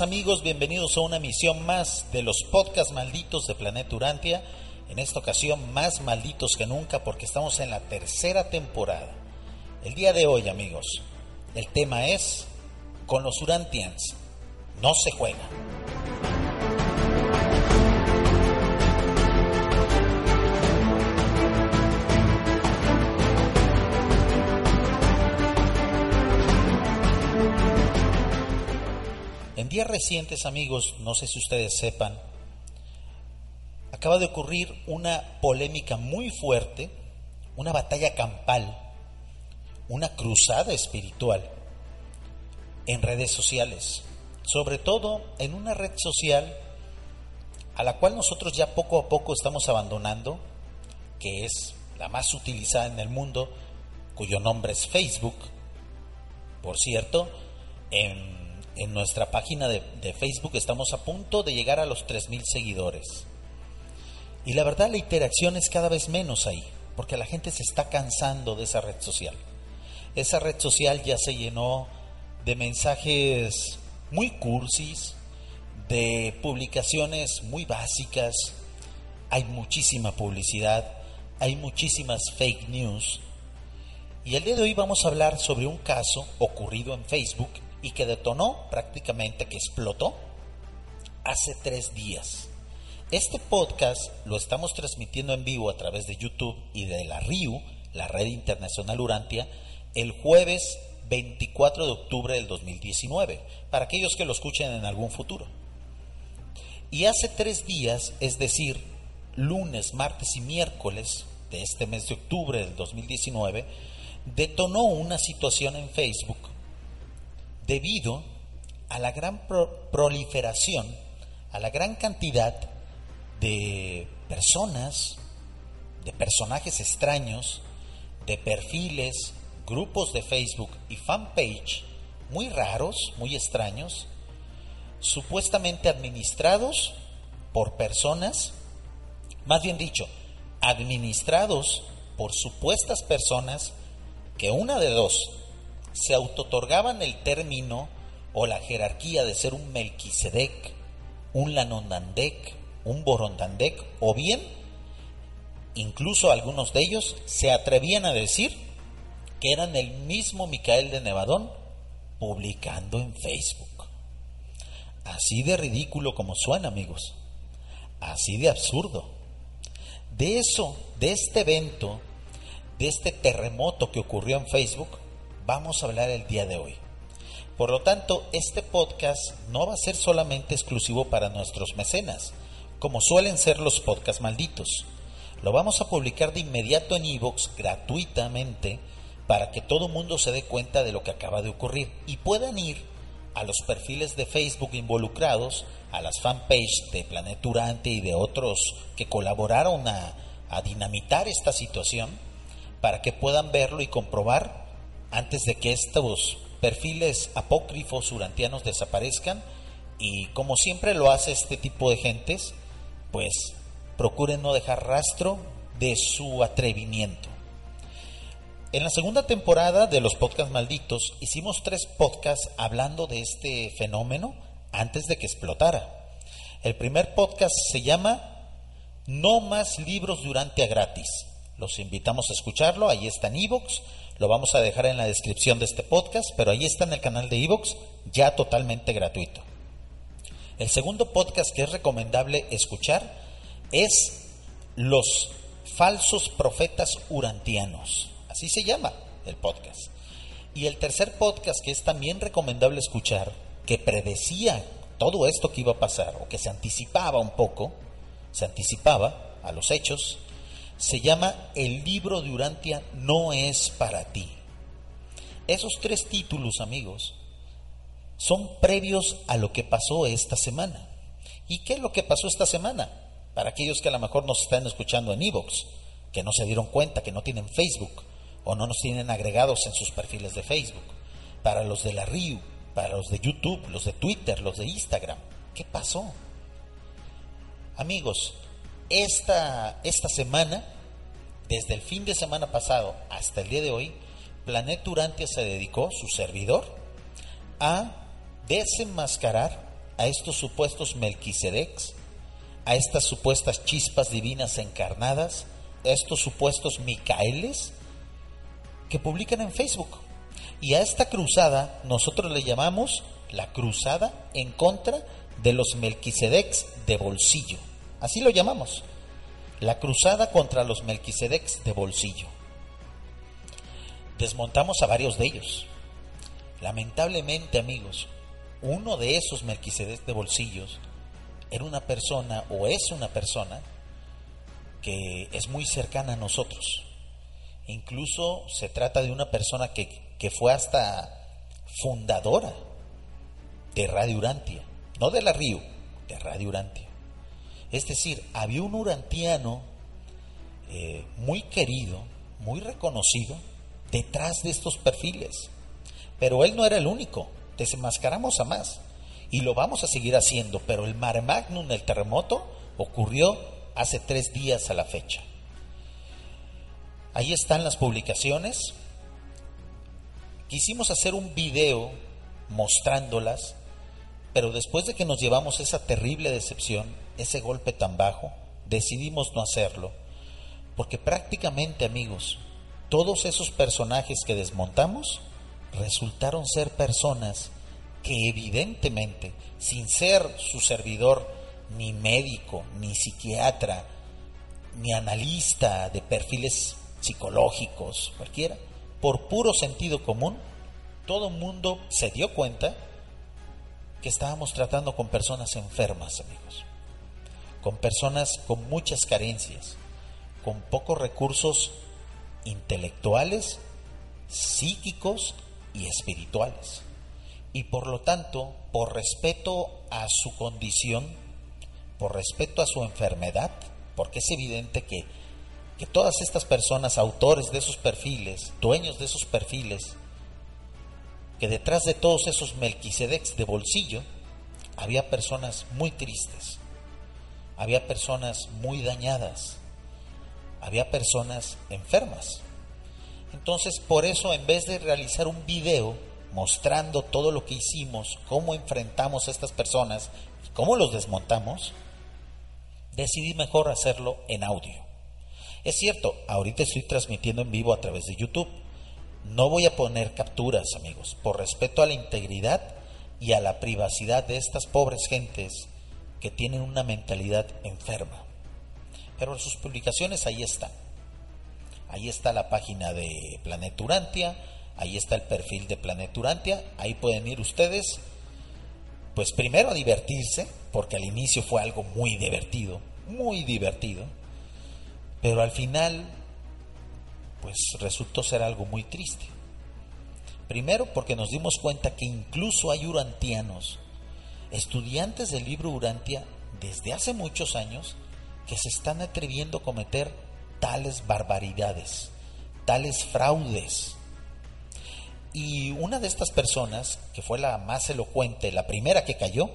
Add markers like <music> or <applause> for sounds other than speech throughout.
Amigos, bienvenidos a una misión más de los podcasts malditos de Planeta Urantia. En esta ocasión más malditos que nunca porque estamos en la tercera temporada. El día de hoy amigos, el tema es con los Urantians. No se juega. En días recientes, amigos, no sé si ustedes sepan, acaba de ocurrir una polémica muy fuerte, una batalla campal, una cruzada espiritual en redes sociales, sobre todo en una red social a la cual nosotros ya poco a poco estamos abandonando, que es la más utilizada en el mundo, cuyo nombre es Facebook. Por cierto, en en nuestra página de, Facebook estamos a punto de llegar a los 3.000 seguidores. Y la verdad la interacción es cada vez menos ahí, porque la gente se está cansando de esa red social. Esa red social ya se llenó de mensajes muy cursis, de publicaciones muy básicas, hay muchísima publicidad, hay muchísimas fake news. Y el día de hoy vamos a hablar sobre un caso ocurrido en Facebook y que detonó prácticamente, que explotó hace tres días. Este podcast lo estamos transmitiendo en vivo a través de YouTube y de la RIU, la Red Internacional Urantia, el jueves 24 de octubre del 2019, para aquellos que lo escuchen en algún futuro. Y hace tres días, es decir, lunes, martes y miércoles de este mes de octubre del 2019, detonó una situación en Facebook debido a la gran proliferación, a la gran cantidad de personas, de personajes extraños, de perfiles, grupos de Facebook y fanpage muy raros, muy extraños, supuestamente administrados por personas, más bien dicho, administrados por supuestas personas que una de dos se autotorgaban el término o la jerarquía de ser un Melquisedec, un Lanondandek, un Borondandek, o bien, incluso algunos de ellos se atrevían a decir que eran el mismo Micael de Nevadón publicando en Facebook. Así de ridículo como suena, amigos. Así de absurdo. De eso, de este evento, de este terremoto que ocurrió en Facebook, vamos a hablar el día de hoy. Por lo tanto, este podcast no va a ser solamente exclusivo para nuestros mecenas, como suelen ser los podcasts malditos. Lo vamos a publicar de inmediato en iVoox gratuitamente para que todo mundo se dé cuenta de lo que acaba de ocurrir y puedan ir a los perfiles de Facebook involucrados, a las fanpages de Planeturante y de otros que colaboraron a, a dinamitar esta situación, para que puedan verlo y comprobar antes de que estos perfiles apócrifos urantianos desaparezcan y como siempre lo hace este tipo de gentes, pues procuren no dejar rastro de su atrevimiento. En la segunda temporada de los podcasts malditos hicimos tres podcasts hablando de este fenómeno antes de que explotara. El primer podcast se llama No más libros durante a gratis. Los invitamos a escucharlo, ahí está en iVoox lo vamos a dejar en la descripción de este podcast, pero ahí está en el canal de Evox, ya totalmente gratuito. El segundo podcast que es recomendable escuchar es Los falsos profetas urantianos. Así se llama el podcast. Y el tercer podcast que es también recomendable escuchar, que predecía todo esto que iba a pasar, o que se anticipaba un poco, se anticipaba a los hechos, se llama El libro de Urantia no es para ti. Esos tres títulos, amigos, son previos a lo que pasó esta semana. ¿Y qué es lo que pasó esta semana? Para aquellos que a lo mejor nos están escuchando en Evox, que no se dieron cuenta, que no tienen Facebook o no nos tienen agregados en sus perfiles de Facebook. Para los de la RIU, para los de YouTube, los de Twitter, los de Instagram. ¿Qué pasó? Amigos, esta, esta semana, desde el fin de semana pasado hasta el día de hoy, Planet Urantia se dedicó, su servidor, a desenmascarar a estos supuestos Melquisedecs, a estas supuestas chispas divinas encarnadas, a estos supuestos Micaeles que publican en Facebook. Y a esta cruzada nosotros le llamamos la cruzada en contra de los Melquisedecs de bolsillo. Así lo llamamos. La cruzada contra los Melquisedecs de bolsillo. Desmontamos a varios de ellos. Lamentablemente, amigos, uno de esos Melquisedecs de bolsillos era una persona o es una persona que es muy cercana a nosotros. Incluso se trata de una persona que, que fue hasta fundadora de Radio Urantia, no de la Río, de Radio Urantia. Es decir, había un urantiano eh, muy querido, muy reconocido, detrás de estos perfiles. Pero él no era el único, desenmascaramos a más y lo vamos a seguir haciendo, pero el mar magnum, el terremoto, ocurrió hace tres días a la fecha. Ahí están las publicaciones. Quisimos hacer un video mostrándolas, pero después de que nos llevamos esa terrible decepción, ese golpe tan bajo, decidimos no hacerlo, porque prácticamente amigos, todos esos personajes que desmontamos resultaron ser personas que evidentemente, sin ser su servidor ni médico, ni psiquiatra, ni analista de perfiles psicológicos, cualquiera, por puro sentido común, todo mundo se dio cuenta estábamos tratando con personas enfermas, amigos, con personas con muchas carencias, con pocos recursos intelectuales, psíquicos y espirituales. Y por lo tanto, por respeto a su condición, por respeto a su enfermedad, porque es evidente que, que todas estas personas, autores de esos perfiles, dueños de esos perfiles, que detrás de todos esos Melquisedecs de bolsillo, había personas muy tristes, había personas muy dañadas, había personas enfermas. Entonces, por eso, en vez de realizar un video mostrando todo lo que hicimos, cómo enfrentamos a estas personas y cómo los desmontamos, decidí mejor hacerlo en audio. Es cierto, ahorita estoy transmitiendo en vivo a través de YouTube. No voy a poner capturas, amigos, por respeto a la integridad y a la privacidad de estas pobres gentes que tienen una mentalidad enferma. Pero sus publicaciones ahí están. Ahí está la página de Planeturantia, ahí está el perfil de Planeturantia, ahí pueden ir ustedes, pues primero a divertirse, porque al inicio fue algo muy divertido, muy divertido, pero al final, pues resultó ser algo muy triste. Primero porque nos dimos cuenta que incluso hay urantianos, estudiantes del libro Urantia, desde hace muchos años, que se están atreviendo a cometer tales barbaridades, tales fraudes. Y una de estas personas, que fue la más elocuente, la primera que cayó,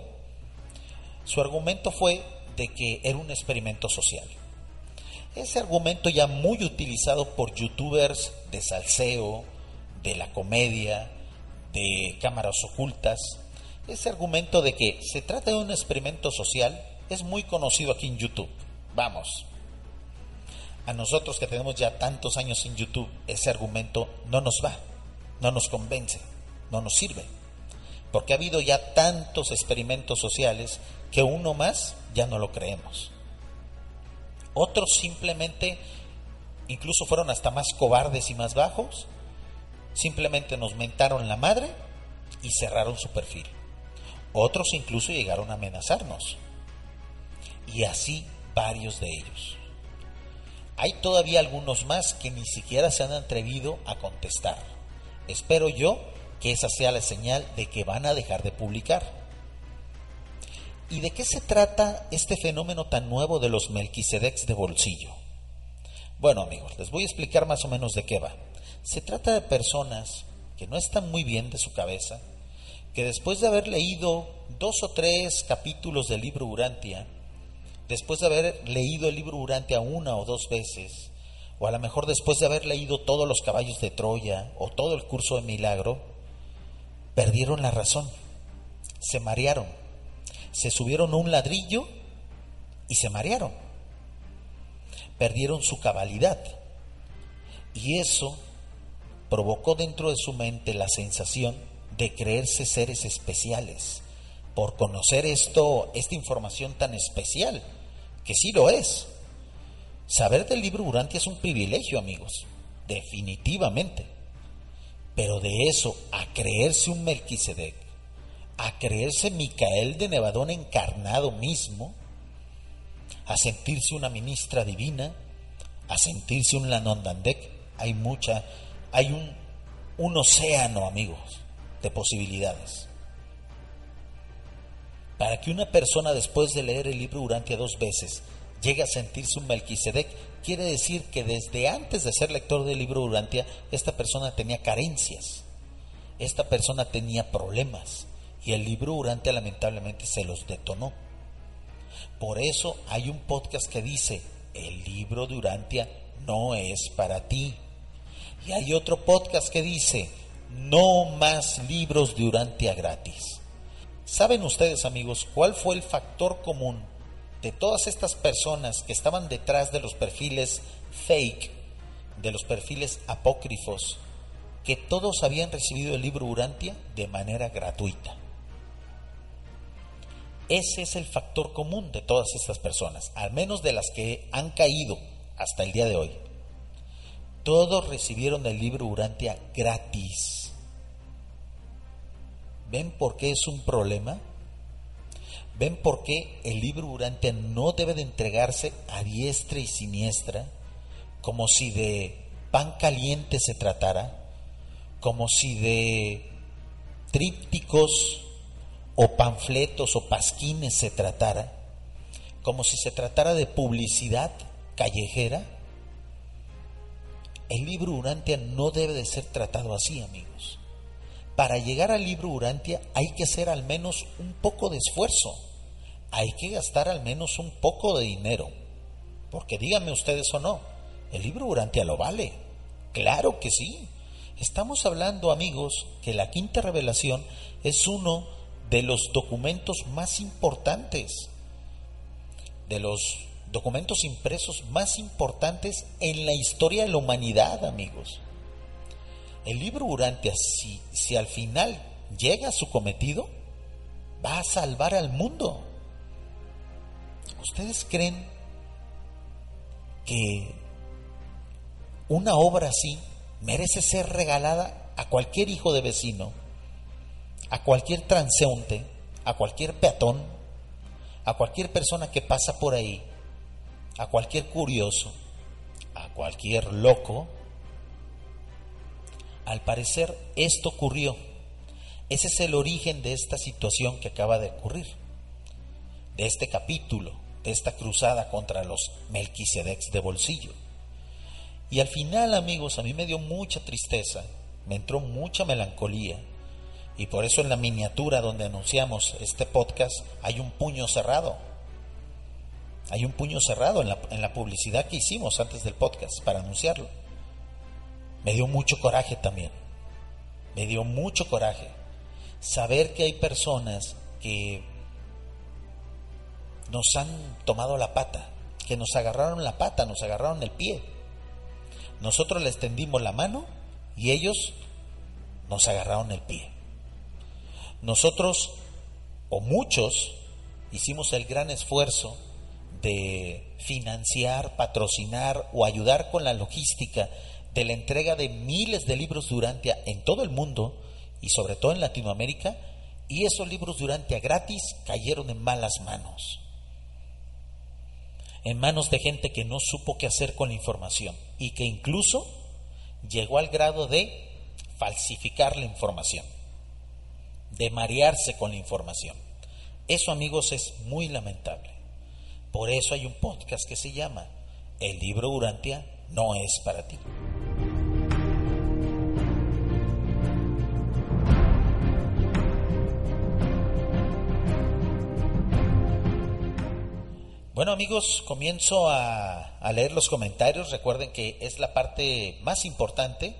su argumento fue de que era un experimento social. Ese argumento ya muy utilizado por youtubers de salseo, de la comedia, de cámaras ocultas, ese argumento de que se trata de un experimento social es muy conocido aquí en YouTube. Vamos. A nosotros que tenemos ya tantos años en YouTube, ese argumento no nos va, no nos convence, no nos sirve. Porque ha habido ya tantos experimentos sociales que uno más ya no lo creemos. Otros simplemente, incluso fueron hasta más cobardes y más bajos, simplemente nos mentaron la madre y cerraron su perfil. Otros incluso llegaron a amenazarnos. Y así varios de ellos. Hay todavía algunos más que ni siquiera se han atrevido a contestar. Espero yo que esa sea la señal de que van a dejar de publicar. ¿Y de qué se trata este fenómeno tan nuevo de los Melquisedecs de bolsillo? Bueno amigos, les voy a explicar más o menos de qué va. Se trata de personas que no están muy bien de su cabeza, que después de haber leído dos o tres capítulos del libro Urantia, después de haber leído el libro Urantia una o dos veces, o a lo mejor después de haber leído todos los caballos de Troya o todo el curso de milagro, perdieron la razón. se marearon. Se subieron a un ladrillo y se marearon. Perdieron su cabalidad. Y eso provocó dentro de su mente la sensación de creerse seres especiales por conocer esto, esta información tan especial, que sí lo es. Saber del libro Urantia es un privilegio, amigos, definitivamente. Pero de eso a creerse un Melquisedec, a creerse Micael de Nevadón encarnado mismo, a sentirse una ministra divina, a sentirse un Lanondandek, hay mucha, hay un, un océano, amigos, de posibilidades. Para que una persona después de leer el libro Urantia dos veces llegue a sentirse un Melquisedec, quiere decir que desde antes de ser lector del libro Urantia, esta persona tenía carencias, esta persona tenía problemas y el libro Urantia lamentablemente se los detonó. Por eso hay un podcast que dice, el libro de Urantia no es para ti. Y hay otro podcast que dice, no más libros de Urantia gratis. ¿Saben ustedes, amigos, cuál fue el factor común de todas estas personas que estaban detrás de los perfiles fake, de los perfiles apócrifos, que todos habían recibido el libro Urantia de manera gratuita? Ese es el factor común de todas estas personas, al menos de las que han caído hasta el día de hoy. Todos recibieron el libro Urantia gratis ¿Ven por qué es un problema? ¿Ven por qué el libro Urantia no debe de entregarse a diestra y siniestra, como si de pan caliente se tratara, como si de trípticos o panfletos o pasquines se tratara, como si se tratara de publicidad callejera? El libro Urantia no debe de ser tratado así, amigos para llegar al libro Urantia hay que hacer al menos un poco de esfuerzo, hay que gastar al menos un poco de dinero, porque díganme ustedes o no, el libro Urantia lo vale, claro que sí. Estamos hablando, amigos, que la quinta revelación es uno de los documentos más importantes, de los documentos impresos más importantes en la historia de la humanidad, amigos el libro Urantia, si, si al final llega a su cometido, va a salvar al mundo. ¿Ustedes creen que una obra así merece ser regalada a cualquier hijo de vecino, a cualquier transeúnte, a cualquier peatón, a cualquier persona que pasa por ahí, a cualquier curioso, a cualquier loco? Al parecer esto ocurrió. Ese es el origen de esta situación que acaba de ocurrir, de este capítulo, de esta cruzada contra los Melquisedecs de bolsillo. Y al final, amigos, a mí me dio mucha tristeza, me entró mucha melancolía. Y por eso en la miniatura donde anunciamos este podcast hay un puño cerrado. Hay un puño cerrado en la, publicidad que hicimos antes del podcast para anunciarlo me dio mucho coraje también. Me dio mucho coraje saber que hay personas que nos han tomado la pata, que nos agarraron la pata, nos agarraron el pie. Nosotros les tendimos la mano y ellos nos agarraron el pie. Nosotros, o muchos, hicimos el gran esfuerzo de financiar, patrocinar o ayudar con la logística de la entrega de miles de libros Durantia en todo el mundo y sobre todo en Latinoamérica, y esos libros Durantia gratis cayeron en malas manos. En manos de gente que no supo qué hacer con la información y que incluso llegó al grado de falsificar la información, de marearse con la información. Eso, amigos, es muy lamentable. Por eso hay un podcast que se llama El libro Durantia no es para ti. Bueno amigos, comienzo a, leer los comentarios. Recuerden que es la parte más importante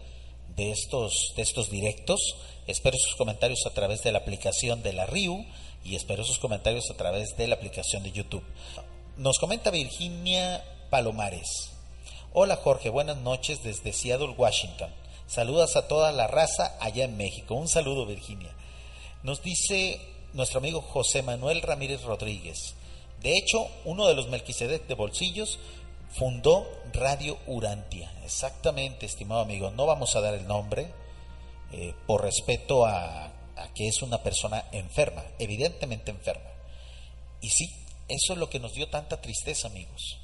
de estos, de estos directos. Espero sus comentarios a través de la aplicación de la RIU y espero sus comentarios a través de la aplicación de YouTube. Nos comenta Virginia Palomares. Hola Jorge, buenas noches desde Seattle, Washington. Saludas a toda la raza allá en México. Un saludo Virginia. Nos dice nuestro amigo José Manuel Ramírez Rodríguez. De hecho, uno de los Melquisedec de Bolsillos fundó Radio Urantia. Exactamente, estimado amigo. No vamos a dar el nombre eh, por respeto a, a que es una persona enferma, evidentemente enferma. Y sí, eso es lo que nos dio tanta tristeza, amigos.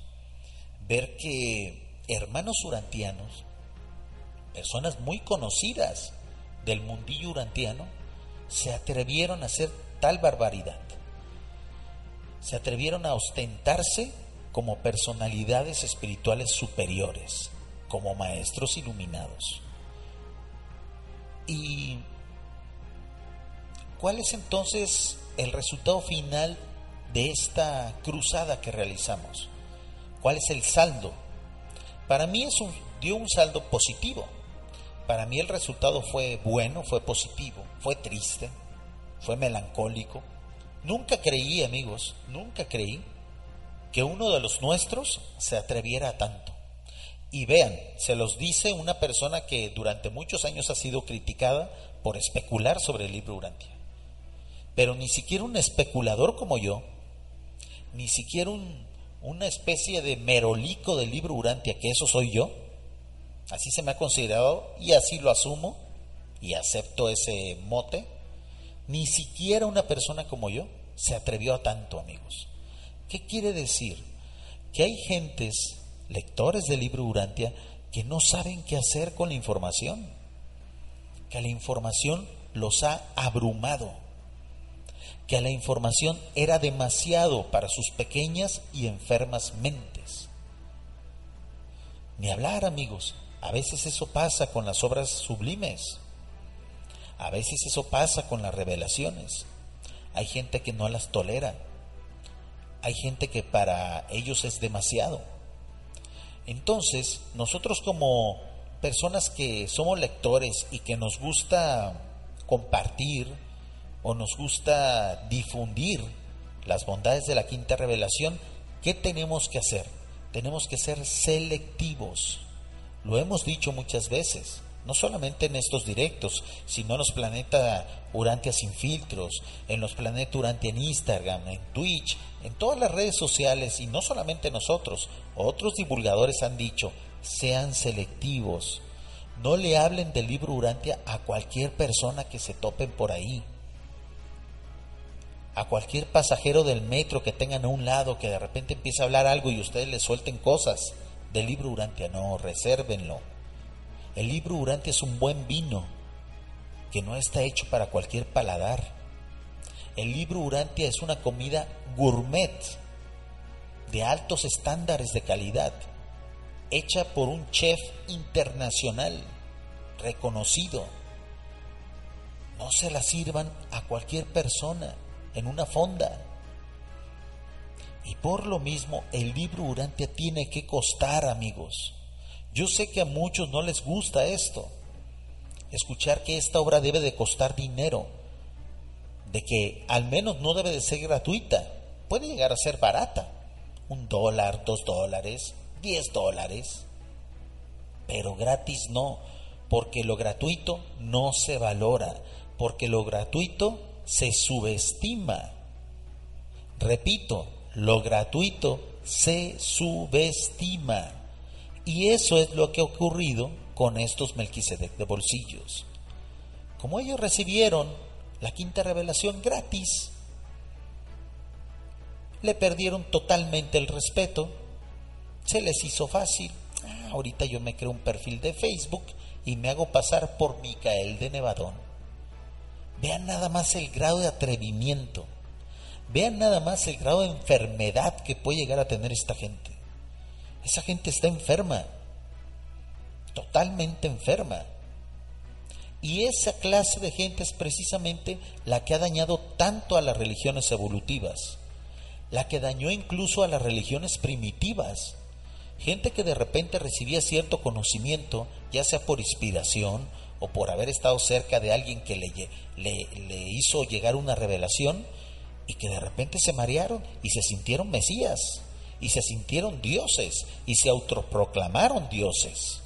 Ver que hermanos urantianos, personas muy conocidas del mundillo urantiano, se atrevieron a hacer tal barbaridad. Se atrevieron a ostentarse como personalidades espirituales superiores, como maestros iluminados. ¿Y cuál es entonces el resultado final de esta cruzada que realizamos? ¿Cuál es el saldo? Para mí es un, dio un saldo positivo. Para mí el resultado fue bueno, fue positivo, fue triste, fue melancólico. Nunca creí, amigos, nunca creí que uno de los nuestros se atreviera a tanto. Y vean, se los dice una persona que durante muchos años ha sido criticada por especular sobre el libro Urantia. Pero ni siquiera un especulador como yo, ni siquiera un, una especie de merolico del libro Urantia, que eso soy yo, así se me ha considerado y así lo asumo y acepto ese mote, ni siquiera una persona como yo se atrevió a tanto, amigos. ¿Qué quiere decir? Que hay gentes lectores del libro Urantia que no saben qué hacer con la información, que la información los ha abrumado, que la información era demasiado para sus pequeñas y enfermas mentes. Ni hablar, amigos, a veces eso pasa con las obras sublimes, a veces eso pasa con las revelaciones. Hay gente que no las tolera, hay gente que para ellos es demasiado. Entonces, nosotros como personas que somos lectores y que nos gusta compartir o nos gusta difundir las bondades de la quinta revelación, ¿qué tenemos que hacer? Tenemos que ser selectivos. Lo hemos dicho muchas veces no solamente en estos directos, sino en los planetas Urantia sin filtros, en los planetas Urantia en Instagram, en Twitch, en todas las redes sociales, y no solamente nosotros, otros divulgadores han dicho, sean selectivos, no le hablen del libro Urantia a cualquier persona que se topen por ahí. A cualquier pasajero del metro que tengan a un lado que de repente empiece a hablar algo y ustedes le suelten cosas del libro Urantia, no, resérvenlo el libro Urantia es un buen vino que no está hecho para cualquier paladar. El libro Urantia es una comida gourmet de altos estándares de calidad, hecha por un chef internacional reconocido. No se la sirvan a cualquier persona en una fonda. Y por lo mismo, el libro Urantia tiene que costar, amigos. Yo sé que a muchos no les gusta esto, escuchar que esta obra debe de costar dinero, de que al menos no debe de ser gratuita, puede llegar a ser barata, un dólar, dos dólares, diez dólares, pero gratis no, porque lo gratuito no se valora, porque lo gratuito se subestima. Repito, lo gratuito se subestima. Y eso es lo que ha ocurrido con estos Melquisedec de bolsillos. Como ellos recibieron la quinta revelación gratis, le perdieron totalmente el respeto, se les hizo fácil. Ah, ahorita yo me creo un perfil de Facebook y me hago pasar por Micael de Nevadón. Vean nada más el grado de atrevimiento, vean nada más el grado de enfermedad que puede llegar a tener esta gente. Esa gente está enferma, totalmente enferma. Y esa clase de gente es precisamente la que ha dañado tanto a las religiones evolutivas, la que dañó incluso a las religiones primitivas, gente que de repente recibía cierto conocimiento, ya sea por inspiración o por haber estado cerca de alguien que le, le, le hizo llegar una revelación y que de repente se marearon y se sintieron mesías y se sintieron dioses y se autoproclamaron dioses.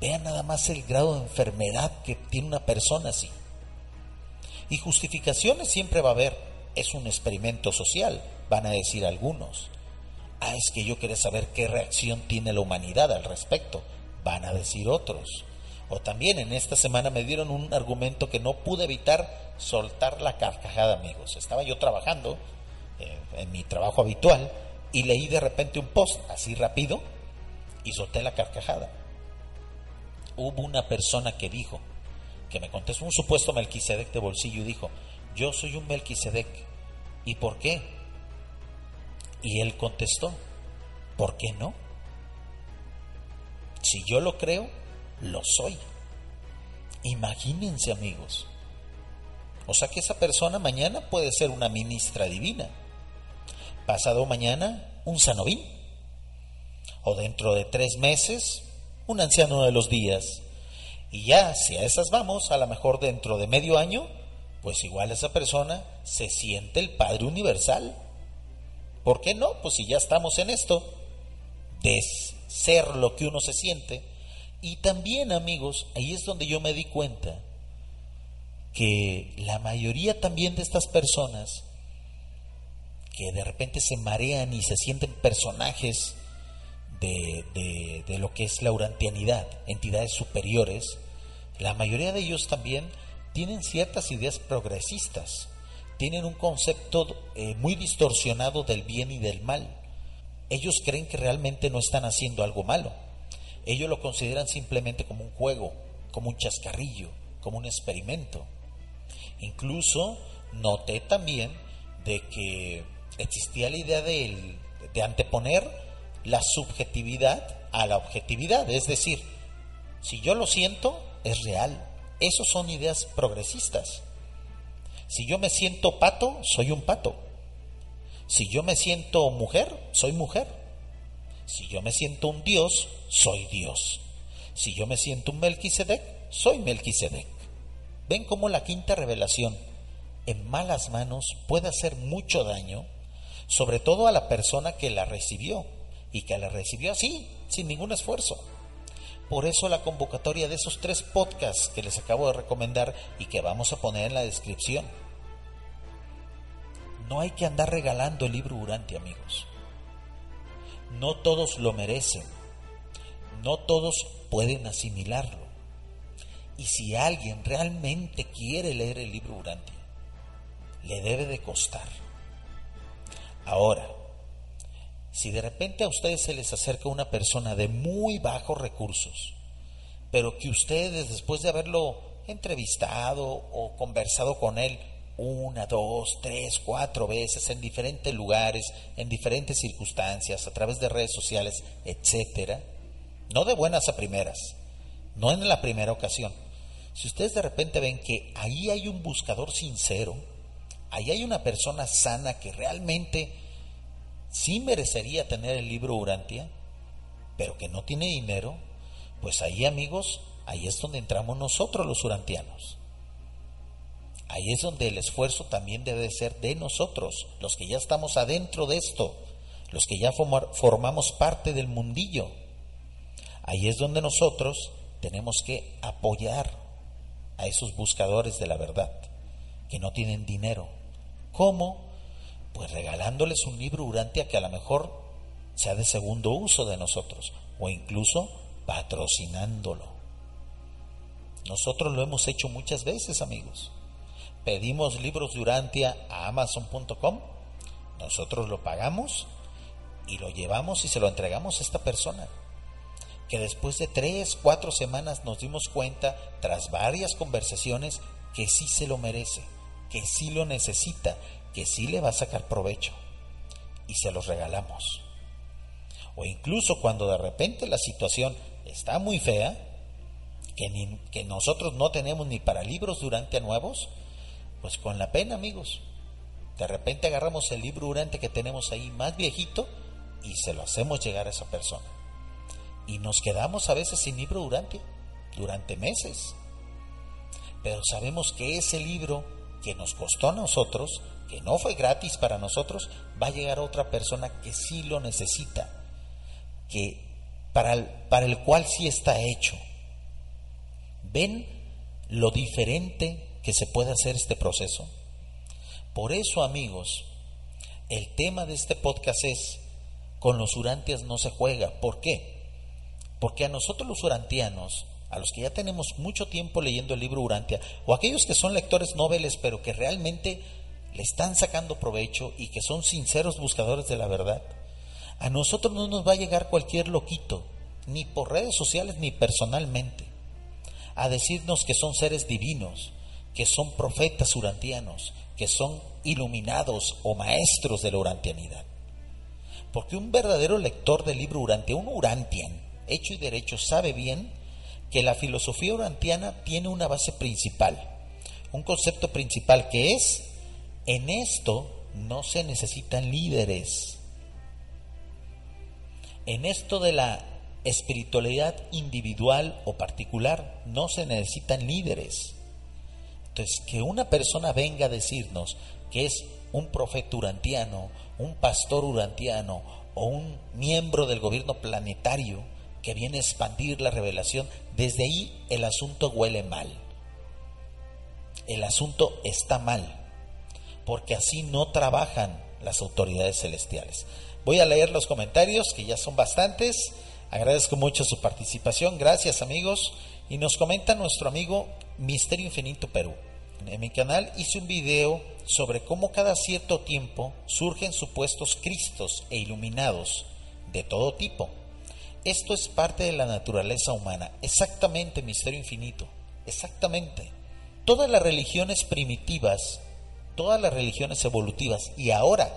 Vean nada más el grado de enfermedad que tiene una persona así. Y justificaciones siempre va a haber. Es un experimento social, van a decir algunos. Ah, es que yo quería saber qué reacción tiene la humanidad al respecto, van a decir otros. O también en esta semana me dieron un argumento que no pude evitar soltar la carcajada, amigos. Estaba yo trabajando eh, en mi trabajo habitual y leí de repente un post así rápido y solté la carcajada. Hubo una persona que dijo, que me contestó un supuesto Melquisedec de bolsillo y dijo, yo soy un Melquisedec. ¿Y por qué? Y él contestó, ¿por qué no? Si yo lo creo, lo soy. Imagínense amigos. O sea que esa persona mañana puede ser una ministra divina. Pasado mañana, un sanovín. O dentro de tres meses, un anciano de los días. Y ya, si a esas vamos, a lo mejor dentro de medio año, pues igual esa persona se siente el Padre Universal. ¿Por qué no? Pues si ya estamos en esto, de ser lo que uno se siente. Y también, amigos, ahí es donde yo me di cuenta que la mayoría también de estas personas que de repente se marean y se sienten personajes de, de, lo que es la urantianidad, entidades superiores, la mayoría de ellos también tienen ciertas ideas progresistas, tienen un concepto eh, muy distorsionado del bien y del mal. Ellos creen que realmente no están haciendo algo malo. Ellos lo consideran simplemente como un juego, como un chascarrillo, como un experimento. Incluso noté también de que existía la idea de, anteponer la subjetividad a la objetividad. Es decir, si yo lo siento, es real. Esos son ideas progresistas. Si yo me siento pato, soy un pato. Si yo me siento mujer, soy mujer. Si yo me siento un dios, soy dios. Si yo me siento un Melquisedec, soy Melquisedec. Ven cómo la quinta revelación en malas manos puede hacer mucho daño, sobre todo a la persona que la recibió y que la recibió así, sin ningún esfuerzo. Por eso la convocatoria de esos tres podcasts que les acabo de recomendar y que vamos a poner en la descripción. No hay que andar regalando el libro Durante, amigos. No todos lo merecen. No todos pueden asimilarlo. Y si alguien realmente quiere leer el libro Durante, le debe de costar. Ahora, si de repente a ustedes se les acerca una persona de muy bajos recursos, pero que ustedes después de haberlo entrevistado o conversado con él una, dos, tres, cuatro veces en diferentes lugares, en diferentes circunstancias, a través de redes sociales, etcétera, no de buenas a primeras, no en la primera ocasión. Si ustedes de repente ven que ahí hay un buscador sincero, ahí hay una persona sana que realmente sí merecería tener el libro Urantia, pero que no tiene dinero, pues ahí amigos, ahí es donde entramos nosotros los urantianos. Ahí es donde el esfuerzo también debe ser de nosotros, los que ya estamos adentro de esto, los que ya formamos parte del mundillo. Ahí es donde nosotros tenemos que apoyar a esos buscadores de la verdad, que no tienen dinero. ¿Cómo? Pues regalándoles un libro Urantia que a lo mejor sea de segundo uso de nosotros o incluso patrocinándolo. Nosotros lo hemos hecho muchas veces, amigos. Pedimos libros de Urantia a amazon.com, nosotros lo pagamos y lo llevamos y se lo entregamos a esta persona que después de tres, cuatro semanas nos dimos cuenta, tras varias conversaciones, que sí se lo merece, que sí lo necesita, que sí le va a sacar provecho y se los regalamos. O incluso cuando de repente la situación está muy fea, que, que nosotros no tenemos ni para libros durante nuevos, pues con la pena, amigos. De repente agarramos el libro durante que tenemos ahí más viejito y se lo hacemos llegar a esa persona. Y nos quedamos a veces sin libro durante, durante meses. Pero sabemos que ese libro que nos costó a nosotros, que no fue gratis para nosotros, va a llegar otra persona que sí lo necesita, que para el, para el cual sí está hecho. ¿Ven lo diferente que se puede hacer este proceso? Por eso, amigos, el tema de este podcast es, con los urantias no se juega. ¿Por qué? Porque a nosotros los urantianos, a los que ya tenemos mucho tiempo leyendo el libro Urantia, o aquellos que son lectores noveles, pero que realmente le están sacando provecho y que son sinceros buscadores de la verdad, a nosotros no nos va a llegar cualquier loquito, ni por redes sociales ni personalmente, a decirnos que son seres divinos, que son profetas urantianos, que son iluminados o maestros de la urantianidad. Porque un verdadero lector del libro Urantia, un urantian, hecho y derecho, sabe bien que la filosofía urantiana tiene una base principal, un concepto principal que es, en esto no se necesitan líderes. En esto de la espiritualidad individual o particular no se necesitan líderes. Entonces, que una persona venga a decirnos que es un profeta urantiano, un pastor urantiano o un miembro del gobierno planetario que viene a expandir la revelación, desde ahí el asunto huele mal. El asunto está mal, porque así no trabajan las autoridades celestiales. Voy a leer los comentarios, que ya son bastantes. Agradezco mucho su participación. Gracias amigos. Y nos comenta nuestro amigo Misterio Infinito Perú. En mi canal hice un video sobre cómo cada cierto tiempo surgen supuestos Cristos e iluminados de todo tipo. Esto es parte de la naturaleza humana, exactamente misterio infinito, exactamente. Todas las religiones primitivas, todas las religiones evolutivas y ahora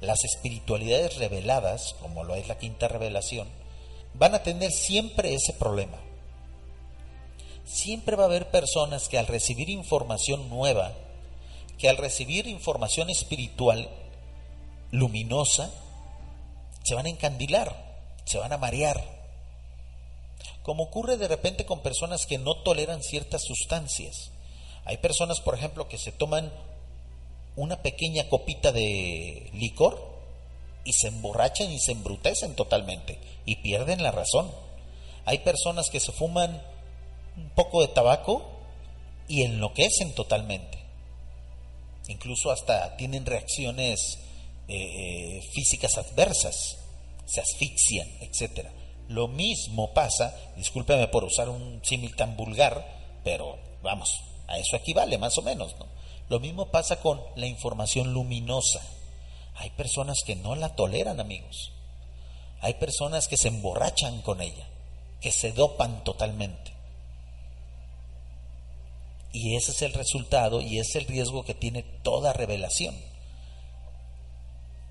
las espiritualidades reveladas, como lo es la quinta revelación, van a tener siempre ese problema. Siempre va a haber personas que al recibir información nueva, que al recibir información espiritual luminosa, se van a encandilar, se van a marear. Como ocurre de repente con personas que no toleran ciertas sustancias. Hay personas, por ejemplo, que se toman una pequeña copita de licor y se emborrachan y se embrutecen totalmente y pierden la razón. Hay personas que se fuman un poco de tabaco y enloquecen totalmente. Incluso hasta tienen reacciones eh, eh, físicas adversas, se asfixian, etc. Lo mismo pasa, discúlpeme por usar un símil tan vulgar, pero vamos, a eso equivale más o menos, ¿no? Lo mismo pasa con la información luminosa. Hay personas que no la toleran, amigos. Hay personas que se emborrachan con ella, que se dopan totalmente. Y ese es el resultado y es el riesgo que tiene toda revelación.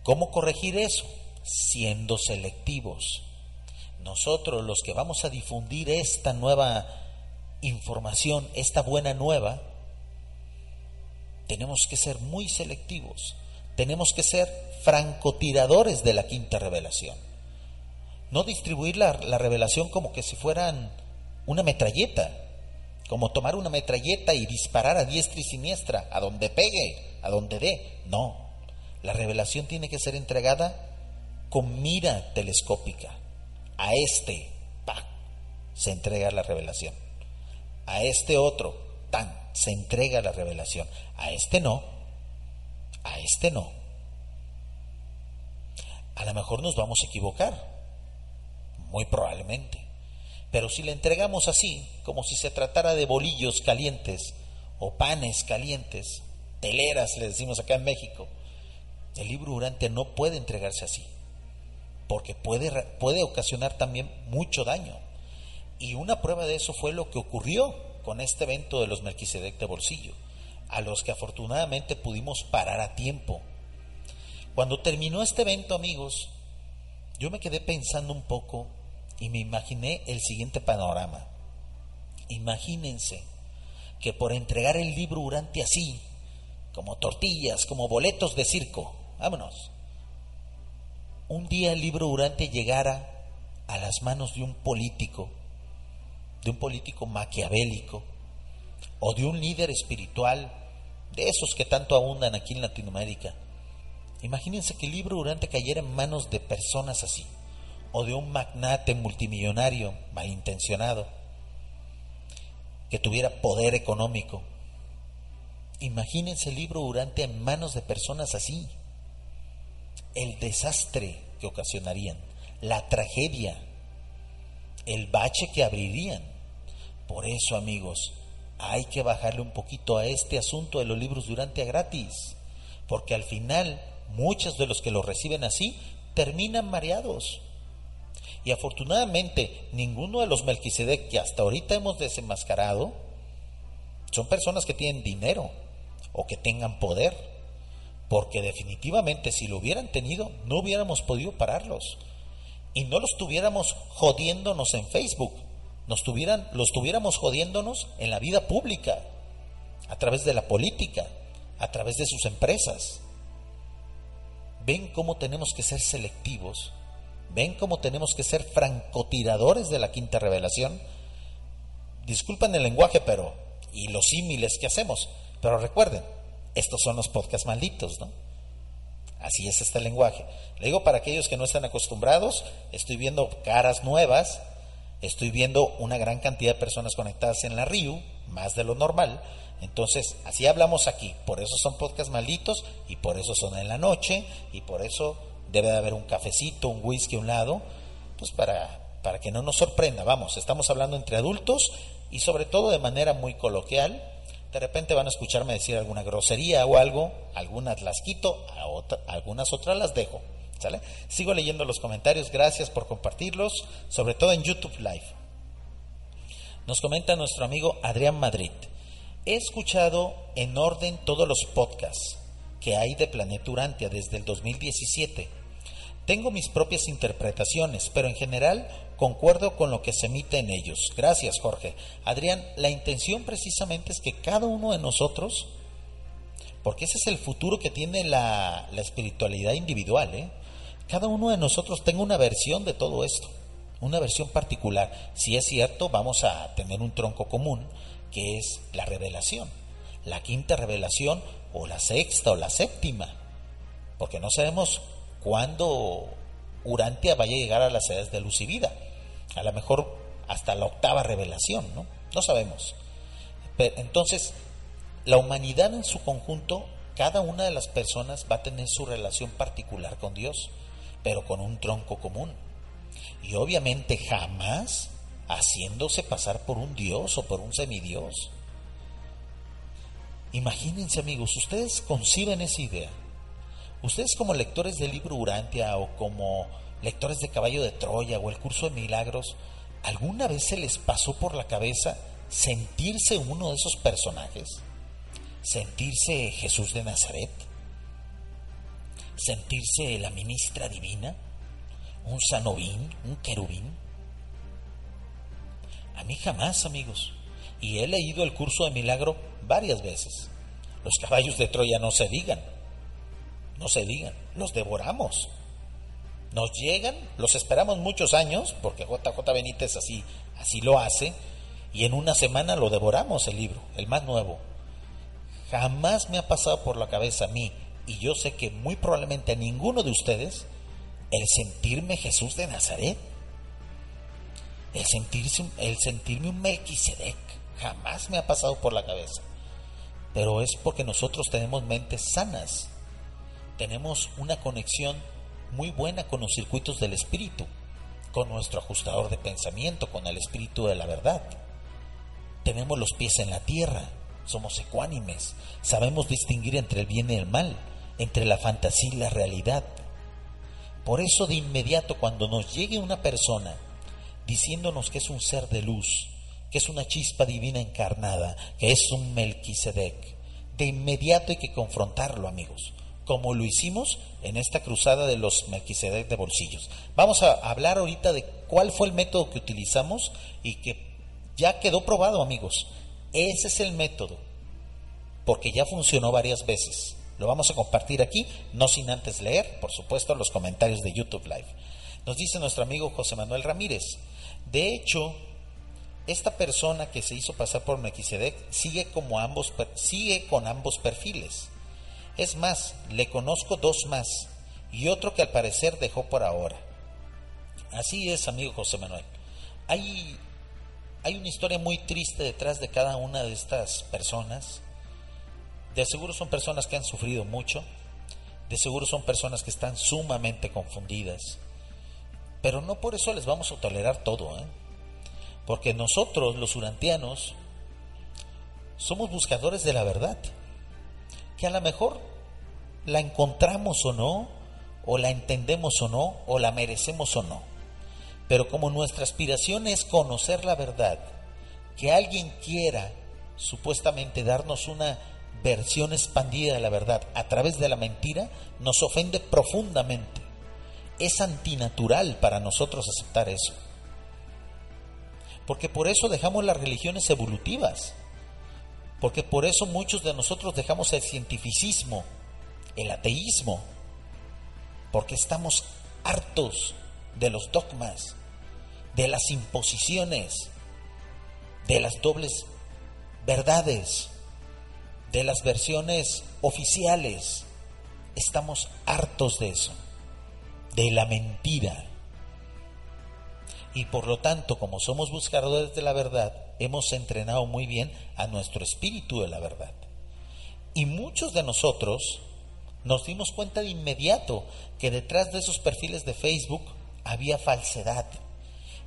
¿Cómo corregir eso? Siendo selectivos. Nosotros los que vamos a difundir esta nueva información, esta buena nueva, tenemos que ser muy selectivos. Tenemos que ser francotiradores de la quinta revelación. No distribuir la, la revelación como que si fueran una metralleta como tomar una metralleta y disparar a diestra y siniestra, a donde pegue, a donde dé. No, la revelación tiene que ser entregada con mira telescópica. A este, pa, se entrega la revelación. A este otro, tan, se entrega la revelación. A este no, a este no. A lo mejor nos vamos a equivocar, muy probablemente. Pero si le entregamos así, como si se tratara de bolillos calientes o panes calientes, teleras, le decimos acá en México, el libro durante no puede entregarse así, porque puede, puede ocasionar también mucho daño. Y una prueba de eso fue lo que ocurrió con este evento de los Melquisedec de bolsillo, a los que afortunadamente pudimos parar a tiempo. Cuando terminó este evento, amigos, yo me quedé pensando un poco y me imaginé el siguiente panorama. Imagínense que por entregar el libro durante así, como tortillas, como boletos de circo, vámonos, un día el libro durante llegara a las manos de un político, de un político maquiavélico o de un líder espiritual, de esos que tanto abundan aquí en Latinoamérica. Imagínense que el libro Durante cayera en manos de personas así, o de un magnate multimillonario malintencionado, que tuviera poder económico. Imagínense el libro Durante en manos de personas así, el desastre que ocasionarían, la tragedia, el bache que abrirían. Por eso, amigos, hay que bajarle un poquito a este asunto de los libros durante a gratis, porque al final muchos de los que lo reciben así terminan mareados. Y afortunadamente ninguno de los Melquisedec que hasta ahorita hemos desenmascarado son personas que tienen dinero o que tengan poder, porque definitivamente si lo hubieran tenido no hubiéramos podido pararlos y no los tuviéramos jodiéndonos en Facebook, nos tuvieran, los tuviéramos jodiéndonos en la vida pública, a través de la política, a través de sus empresas. Ven cómo tenemos que ser selectivos, ven cómo tenemos que ser francotiradores de la quinta revelación. Disculpen el lenguaje, pero y los símiles que hacemos, pero recuerden, estos son los podcasts malditos, ¿no? Así es este lenguaje. Le digo para aquellos que no están acostumbrados, estoy viendo caras nuevas, estoy viendo una gran cantidad de personas conectadas en la RIU, más de lo normal. Entonces, así hablamos aquí. Por eso son podcasts malditos y por eso son en la noche y por eso debe de haber un cafecito, un whisky a un lado, pues para, para que no nos sorprenda. Vamos, estamos hablando entre adultos y sobre todo de manera muy coloquial. De repente van a escucharme decir alguna grosería o algo, algunas las quito, algunas otras las dejo. Sigo leyendo los comentarios, gracias por compartirlos, sobre todo en YouTube Live. Nos comenta nuestro amigo Adrián Madrid. He escuchado en orden todos los podcasts que hay de Planeturantia desde el 2017. Tengo mis propias interpretaciones, pero en general concuerdo con lo que se emite en ellos. Gracias, Jorge. Adrián, la intención precisamente es que cada uno de nosotros, porque ese es el futuro que tiene la, espiritualidad individual, ¿eh? cada uno de nosotros tenga una versión de todo esto, una versión particular. Si es cierto, vamos a tener un tronco común, que es la revelación, la quinta revelación o la sexta o la séptima, porque no sabemos cuándo Urantia vaya a llegar a las edades de luz y vida, a lo mejor hasta la octava revelación, ¿no? No sabemos. entonces, la humanidad en su conjunto, cada una de las personas va a tener su relación particular con Dios pero con un tronco común. Y obviamente jamás haciéndose pasar por un dios o por un semidios. Imagínense amigos, ustedes conciben esa idea. Ustedes como lectores del libro Urantia o como lectores de Caballo de Troya o el curso de milagros, ¿alguna vez se les pasó por la cabeza sentirse uno de esos personajes? ¿Sentirse Jesús de Nazaret? sentirse la ministra divina, un sanobín, un querubín. A mí jamás, amigos. Y he leído el curso de milagro varias veces. Los caballos de Troya no se digan, no se digan, los devoramos. Nos llegan, los esperamos muchos años, porque JJ Benítez así, así lo hace, y en una semana lo devoramos el libro, el más nuevo. Jamás me ha pasado por la cabeza a mí y yo sé que muy probablemente a ninguno de ustedes, el sentirme Jesús de Nazaret, el, sentirse, el sentirme un Melquisedec, jamás me ha pasado por la cabeza. Pero es porque nosotros tenemos mentes sanas, tenemos una conexión muy buena con los circuitos del espíritu, con nuestro ajustador de pensamiento, con el espíritu de la verdad. Tenemos los pies en la tierra, somos ecuánimes, sabemos distinguir entre el bien y el mal, entre la fantasía y la realidad. Por eso de inmediato cuando nos llegue una persona diciéndonos que es un ser de luz, que es una chispa divina encarnada, que es un Melquisedec, de inmediato hay que confrontarlo, amigos, como lo hicimos en esta cruzada de los Melquisedec de bolsillos. Vamos a hablar ahorita de cuál fue el método que utilizamos y que ya quedó probado, amigos. Ese es el método, porque ya funcionó varias veces. Lo vamos a compartir aquí, no sin antes leer, por supuesto, los comentarios de YouTube Live. Nos dice nuestro amigo José Manuel Ramírez. De hecho, esta persona que se hizo pasar por Melquisedec sigue, como ambos, sigue con ambos perfiles. Es más, le conozco dos más y otro que al parecer dejó por ahora. Así es, amigo José Manuel. Hay, hay una historia muy triste detrás de cada una de estas personas. De seguro son personas que han sufrido mucho. De seguro son personas que están sumamente confundidas. Pero no por eso les vamos a tolerar todo. ¿eh? Porque nosotros, los urantianos, somos buscadores de la verdad. Que a lo mejor la encontramos o no, o la entendemos o no, o la merecemos o no. Pero como nuestra aspiración es conocer la verdad, que alguien quiera supuestamente darnos una versión expandida de la verdad a través de la mentira, nos ofende profundamente. Es antinatural para nosotros aceptar eso. Porque por eso dejamos las religiones evolutivas. Porque por eso muchos de nosotros dejamos el cientificismo, el ateísmo. Porque estamos hartos de los dogmas, de las imposiciones, de las dobles verdades, de las versiones oficiales. Estamos hartos de eso, de la mentira. Y por lo tanto, como somos buscadores de la verdad, hemos entrenado muy bien a nuestro espíritu de la verdad. Y muchos de nosotros nos dimos cuenta de inmediato que detrás de esos perfiles de Facebook había falsedad.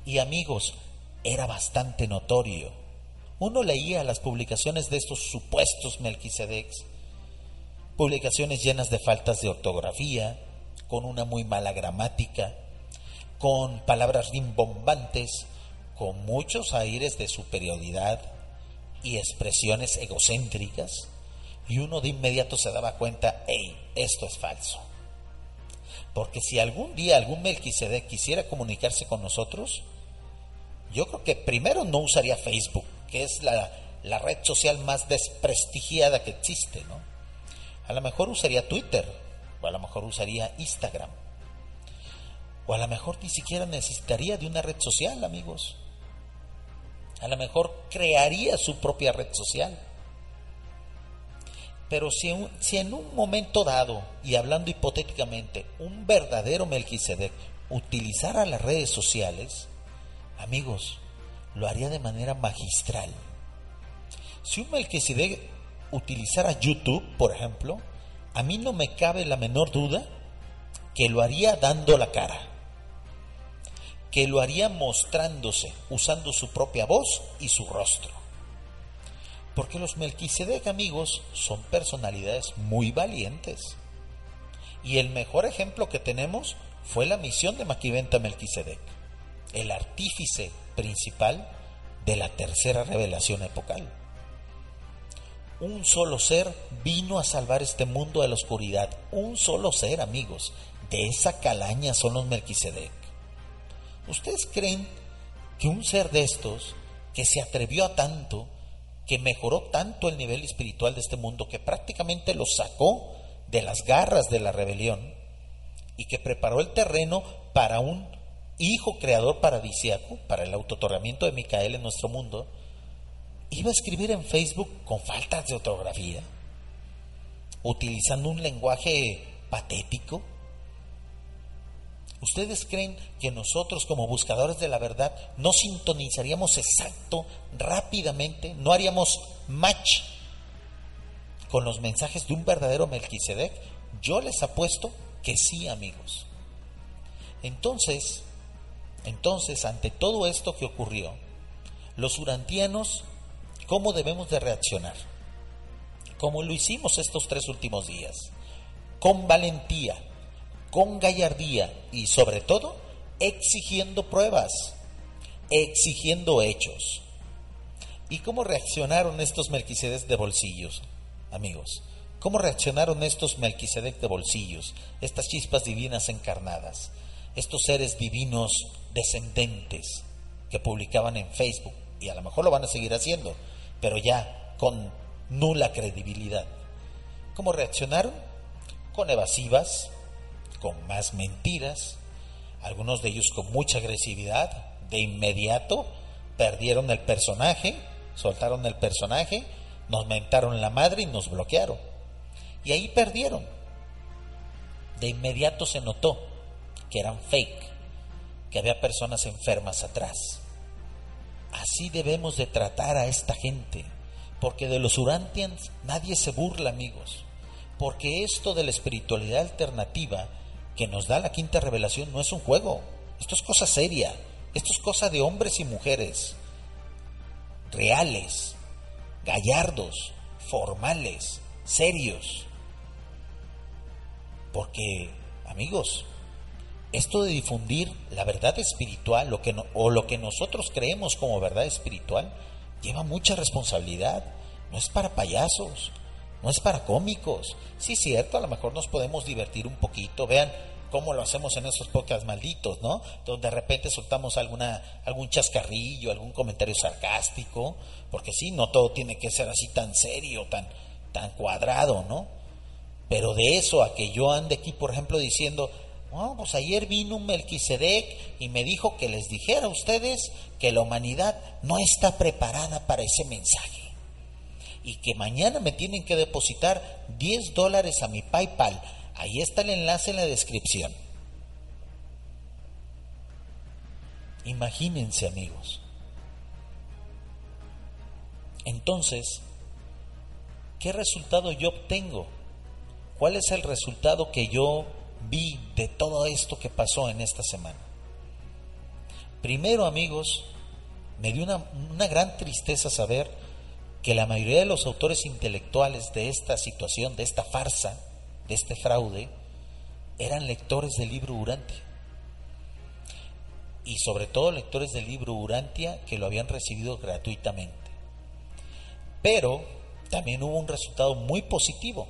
Y amigos, era bastante notorio. Uno leía las publicaciones de estos supuestos Melquisedecs, publicaciones llenas de faltas de ortografía, con una muy mala gramática, con palabras rimbombantes, con muchos aires de superioridad y expresiones egocéntricas, y uno de inmediato se daba cuenta, hey, esto es falso. Porque si algún día algún Melquisedec quisiera comunicarse con nosotros, yo creo que primero no usaría Facebook, que es la, la red social más desprestigiada que existe, ¿no? A lo mejor usaría Twitter, o a lo mejor usaría Instagram o a lo mejor ni siquiera necesitaría de una red social, amigos. A lo mejor crearía su propia red social. Pero si, en un momento dado, y hablando hipotéticamente, un verdadero Melquisedec utilizara las redes sociales, amigos, lo haría de manera magistral. Si un Melquisedec utilizara YouTube, por ejemplo, a mí no me cabe la menor duda que lo haría dando la cara que lo haría mostrándose, usando su propia voz y su rostro. Porque los Melquisedec amigos son personalidades muy valientes. Y el mejor ejemplo que tenemos fue la misión de Maquiventa Melquisedec, el artífice principal de la tercera revelación epocal. Un solo ser vino a salvar este mundo de la oscuridad. Un solo ser, amigos. De esa calaña son los Melquisedec. ¿Ustedes creen que un ser de estos, que se atrevió a tanto, que mejoró tanto el nivel espiritual de este mundo, que prácticamente lo sacó de las garras de la rebelión y que preparó el terreno para un hijo creador paradisiaco, para el autotorgamiento de Micael en nuestro mundo, iba a escribir en Facebook con faltas de ortografía, utilizando un lenguaje patético, ¿Ustedes creen que nosotros como buscadores de la verdad no sintonizaríamos exacto, rápidamente, no haríamos match con los mensajes de un verdadero Melquisedec? Yo les apuesto que sí, amigos. Entonces, entonces, ante todo esto que ocurrió, los urantianos, ¿cómo debemos de reaccionar? Como lo hicimos estos tres últimos días, con valentía, con gallardía y sobre todo exigiendo pruebas, exigiendo hechos. ¿Y cómo reaccionaron estos Melquisedec de bolsillos, amigos? ¿Cómo reaccionaron estos Melquisedec de bolsillos, estas chispas divinas encarnadas, estos seres divinos descendentes que publicaban en Facebook? Y a lo mejor lo van a seguir haciendo, pero ya con nula credibilidad. ¿Cómo reaccionaron? Con evasivas, con más mentiras, algunos de ellos con mucha agresividad, de inmediato perdieron el personaje, soltaron el personaje, nos mentaron la madre y nos bloquearon. Y ahí perdieron. De inmediato se notó que eran fake, que había personas enfermas atrás. Así debemos de tratar a esta gente, porque de los Urantians nadie se burla, amigos, porque esto de la espiritualidad alternativa que nos da la quinta revelación no es un juego, esto es cosa seria, esto es cosa de hombres y mujeres, reales, gallardos, formales, serios. Porque, amigos, esto de difundir la verdad espiritual lo que o lo que nosotros creemos como verdad espiritual lleva mucha responsabilidad. No es para payasos, no es para cómicos. Sí, cierto, a lo mejor nos podemos divertir un poquito. Vean cómo lo hacemos en esos podcasts malditos, ¿no? Donde de repente soltamos alguna, algún chascarrillo, algún comentario sarcástico, porque sí, no todo tiene que ser así tan serio, tan, tan cuadrado, ¿no? Pero de eso a que yo ande aquí, por ejemplo, diciendo, no, pues ayer vino un Melquisedec y me dijo que les dijera a ustedes que la humanidad no está preparada para ese mensaje. Y que mañana me tienen que depositar 10 dólares a mi PayPal. Ahí está el enlace en la descripción. Imagínense amigos. Entonces, ¿qué resultado yo obtengo? ¿Cuál es el resultado que yo vi de todo esto que pasó en esta semana? Primero, amigos, me dio una, una, gran tristeza saber que la mayoría de los autores intelectuales de esta situación, de esta farsa, de este fraude, eran lectores del libro Urantia. Y sobre todo lectores del libro Urantia que lo habían recibido gratuitamente. Pero también hubo un resultado muy positivo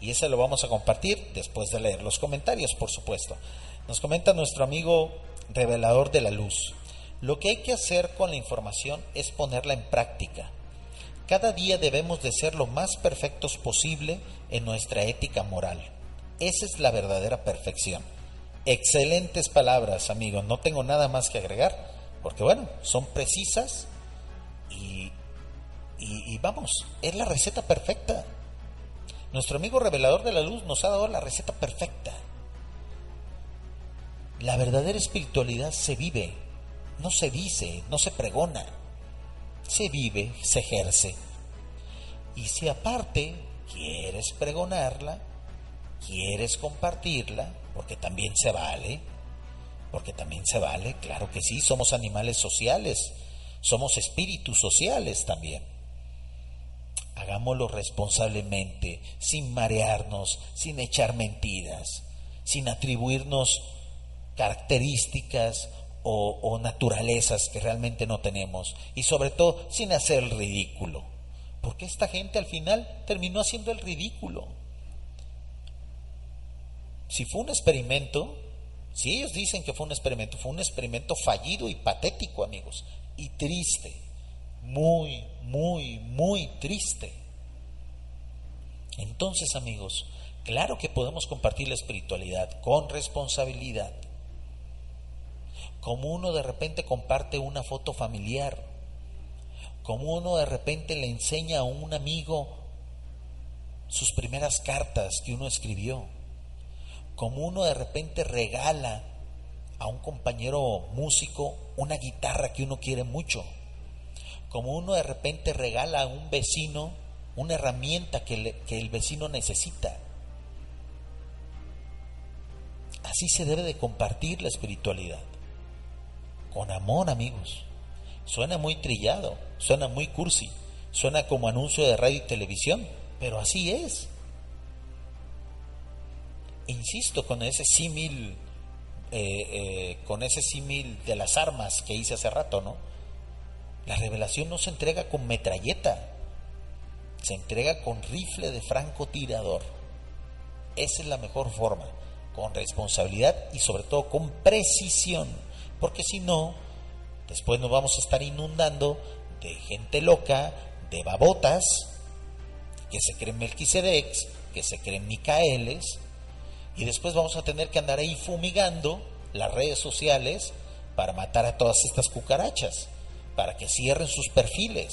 y ese lo vamos a compartir después de leer los comentarios, por supuesto. Nos comenta nuestro amigo revelador de la luz. Lo que hay que hacer con la información es ponerla en práctica. Cada día debemos de ser lo más perfectos posible en nuestra ética moral. Esa es la verdadera perfección. Excelentes palabras, amigos. No tengo nada más que agregar, porque bueno, son precisas y, y, y vamos, es la receta perfecta. Nuestro amigo revelador de la luz nos ha dado la receta perfecta. La verdadera espiritualidad se vive, no se dice, no se pregona, se vive, se ejerce. Y si aparte quieres pregonarla, quieres compartirla, porque también se vale, porque también se vale, claro que sí, somos animales sociales, somos espíritus sociales también hagámoslo responsablemente, sin marearnos, sin echar mentiras, sin atribuirnos características o, naturalezas que realmente no tenemos y sobre todo sin hacer el ridículo. Porque esta gente al final terminó haciendo el ridículo. Si fue un experimento, si ellos dicen que fue un experimento, fue un experimento fallido y patético, amigos, y triste muy, muy, muy triste. Entonces, amigos, claro que podemos compartir la espiritualidad con responsabilidad. Como uno de repente comparte una foto familiar, como uno de repente le enseña a un amigo sus primeras cartas que uno escribió, como uno de repente regala a un compañero músico una guitarra que uno quiere mucho como uno de repente regala a un vecino una herramienta que, el vecino necesita. Así se debe de compartir la espiritualidad. Con amor, amigos. Suena muy trillado, suena muy cursi, suena como anuncio de radio y televisión, pero así es. Insisto con ese símil, eh, eh, con ese símil de las armas que hice hace rato, ¿no? La revelación no se entrega con metralleta, se entrega con rifle de francotirador. Esa es la mejor forma, con responsabilidad y sobre todo con precisión, porque si no, después nos vamos a estar inundando de gente loca, de babotas, que se creen Melquisedex, que se creen Micaeles, y después vamos a tener que andar ahí fumigando las redes sociales para matar a todas estas cucarachas, para que cierren sus perfiles,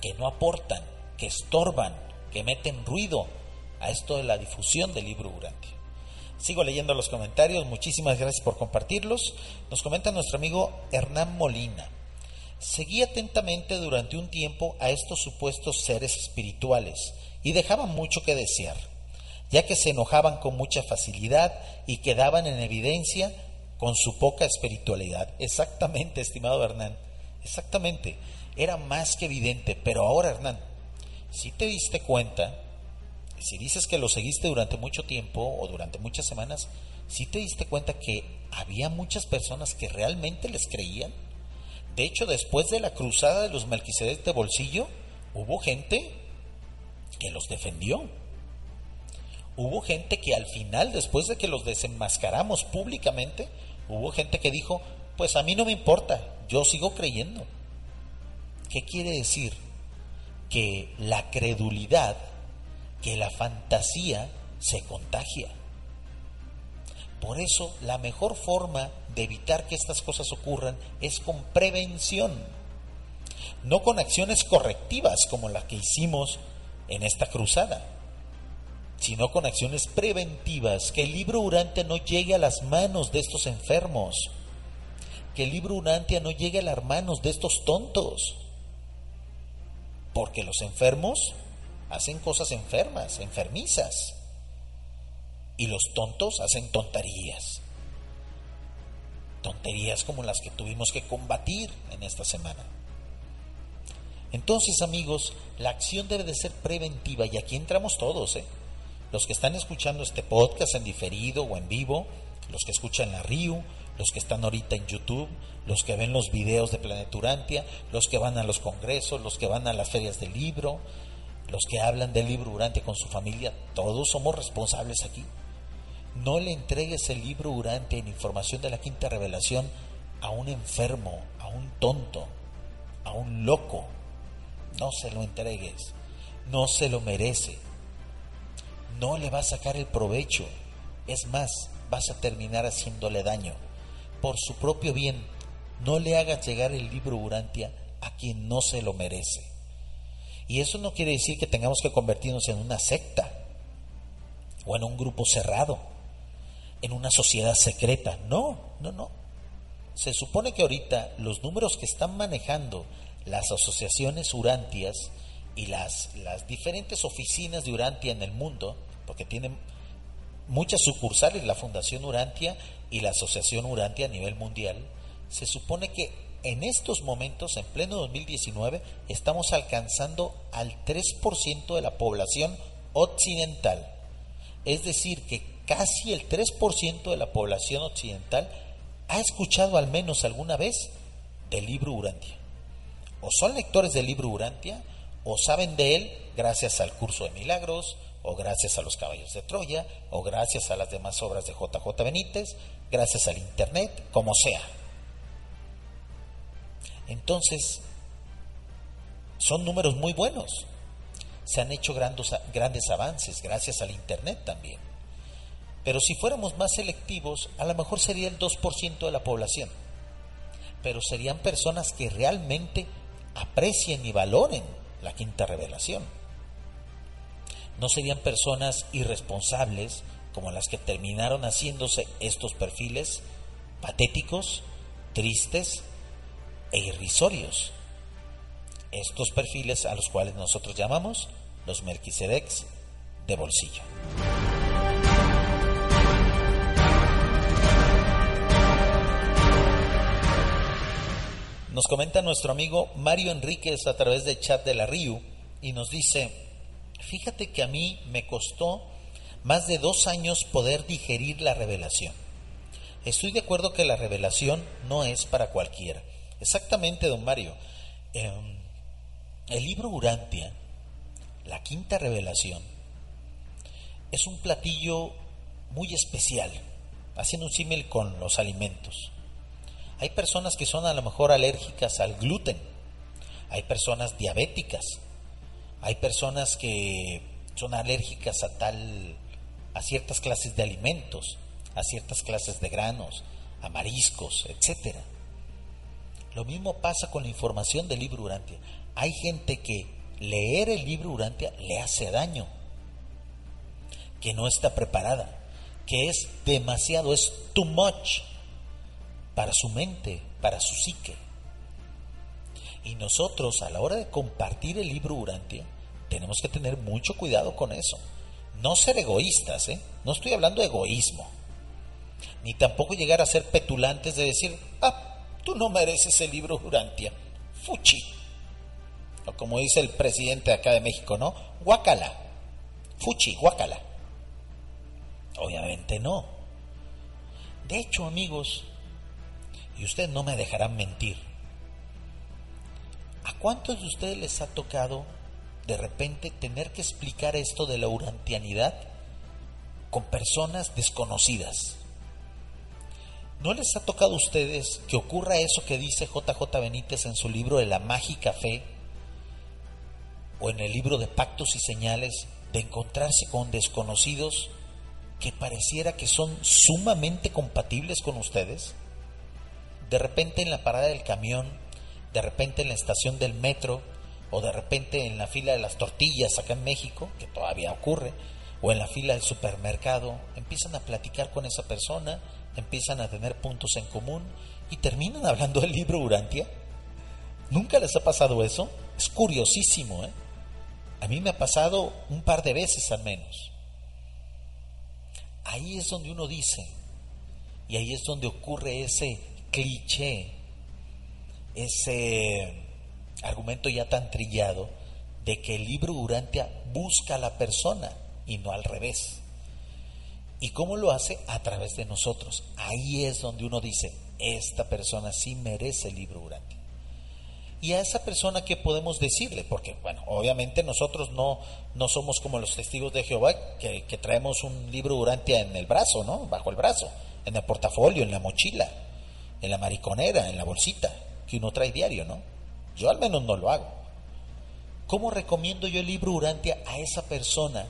que no aportan, que estorban, que meten ruido a esto de la difusión del libro Urantia. Sigo leyendo los comentarios, muchísimas gracias por compartirlos. Nos comenta nuestro amigo Hernán Molina. Seguí atentamente durante un tiempo a estos supuestos seres espirituales y dejaban mucho que desear, ya que se enojaban con mucha facilidad y quedaban en evidencia con su poca espiritualidad. Exactamente, estimado Hernán, exactamente. Era más que evidente, pero ahora Hernán, si te diste cuenta, si dices que lo seguiste durante mucho tiempo o durante muchas semanas, si te diste cuenta que había muchas personas que realmente les creían. De hecho, después de la cruzada de los Melquisedec de bolsillo, hubo gente que los defendió. Hubo gente que al final, después de que los desenmascaramos públicamente, hubo gente que dijo, pues a mí no me importa, yo sigo creyendo. ¿Qué quiere decir? Que la credulidad que la fantasía se contagia. Por eso la mejor forma de evitar que estas cosas ocurran es con prevención, no con acciones correctivas como la que hicimos en esta cruzada, sino con acciones preventivas, que el libro Urantia no llegue a las manos de estos enfermos, que el libro Urantia no llegue a las manos de estos tontos, porque los enfermos hacen cosas enfermas, enfermizas. Y los tontos hacen tonterías. Tonterías como las que tuvimos que combatir en esta semana. Entonces, amigos, la acción debe de ser preventiva y aquí entramos todos, ¿eh? Los que están escuchando este podcast en diferido o en vivo, los que escuchan la RIU, los que están ahorita en YouTube, los que ven los videos de Planeturantia, los que van a los congresos, los que van a las ferias del libro, los que hablan del libro Urante con su familia, todos somos responsables aquí. No le entregues el libro Urante en información de la quinta revelación a un enfermo, a un tonto, a un loco. No se lo entregues, no se lo merece. No le va a sacar el provecho. Es más, vas a terminar haciéndole daño. Por su propio bien, no le hagas llegar el libro Urantia a quien no se lo merece. Y eso no quiere decir que tengamos que convertirnos en una secta o en un grupo cerrado, en una sociedad secreta. No, no, no. Se supone que ahorita los números que están manejando las asociaciones Urantias y las, las diferentes oficinas de Urantia en el mundo, porque tienen muchas sucursales la Fundación Urantia y la Asociación Urantia a nivel mundial, se supone que en estos momentos, en pleno 2019, estamos alcanzando al 3% de la población occidental. Es decir, que casi el 3% de la población occidental ha escuchado al menos alguna vez del libro Urantia. O son lectores del libro Urantia, o saben de él gracias al curso de milagros, o gracias a los caballos de Troya, o gracias a las demás obras de JJ Benítez, gracias al Internet, como sea. Entonces, son números muy buenos. Se han hecho grandes, avances gracias al Internet también. Pero si fuéramos más selectivos, a lo mejor sería el 2% de la población. Pero serían personas que realmente aprecien y valoren la quinta revelación. No serían personas irresponsables como las que terminaron haciéndose estos perfiles patéticos, tristes e irrisorios. Estos perfiles a los cuales nosotros llamamos los Melquisedecs de bolsillo. Nos comenta nuestro amigo Mario Enríquez a través del chat de la RIU y nos dice, fíjate que a mí me costó más de dos años poder digerir la revelación. Estoy de acuerdo que la revelación no es para cualquiera. Exactamente, don Mario. Em, el libro Urantia, la quinta revelación, es un platillo muy especial, haciendo un símil con los alimentos. Hay personas que son a lo mejor alérgicas al gluten, hay personas diabéticas, hay personas que son alérgicas a tal a ciertas clases de alimentos, a ciertas clases de granos, a mariscos, etc. Lo mismo pasa con la información del libro Urantia. Hay gente que leer el libro Urantia le hace daño, que no está preparada, que es demasiado, es too much para su mente, para su psique. Y nosotros a la hora de compartir el libro Urantia, tenemos que tener mucho cuidado con eso. No ser egoístas, ¿eh? No estoy hablando de egoísmo. Ni tampoco llegar a ser petulantes de decir, ah, tú no mereces el libro Urantia. Fuchi. O como dice el presidente acá de México, ¿no? Guacala. Fuchi, guacala. Obviamente no. De hecho, amigos, y ustedes no me dejarán mentir, ¿a cuántos de ustedes les ha tocado de repente tener que explicar esto de la urantianidad con personas desconocidas? ¿No les ha tocado a ustedes que ocurra eso que dice JJ Benítez en su libro de la mágica fe o en el libro de pactos y señales de encontrarse con desconocidos que pareciera que son sumamente compatibles con ustedes? De repente en la parada del camión, de repente en la estación del metro, o de repente en la fila de las tortillas acá en México, que todavía ocurre, o en la fila del supermercado, empiezan a platicar con esa persona, empiezan a tener puntos en común y terminan hablando del libro Urantia. ¿Nunca les ha pasado eso? Es curiosísimo, ¿eh? A mí me ha pasado un par de veces al menos ahí es donde uno dice, y ahí es donde ocurre ese cliché, ese argumento ya tan trillado de que el libro Urantia busca a la persona y no al revés. ¿Y cómo lo hace? A través de nosotros. Ahí es donde uno dice, esta persona sí merece el libro Urantia y a esa persona qué podemos decirle, porque bueno, obviamente nosotros no, no somos como los testigos de Jehová que, traemos un libro Urantia en el brazo, ¿no? Bajo el brazo, en el portafolio, en la mochila, en la mariconera, en la bolsita, que uno trae diario, ¿no? Yo al menos no lo hago. ¿Cómo recomiendo yo el libro Urantia a esa persona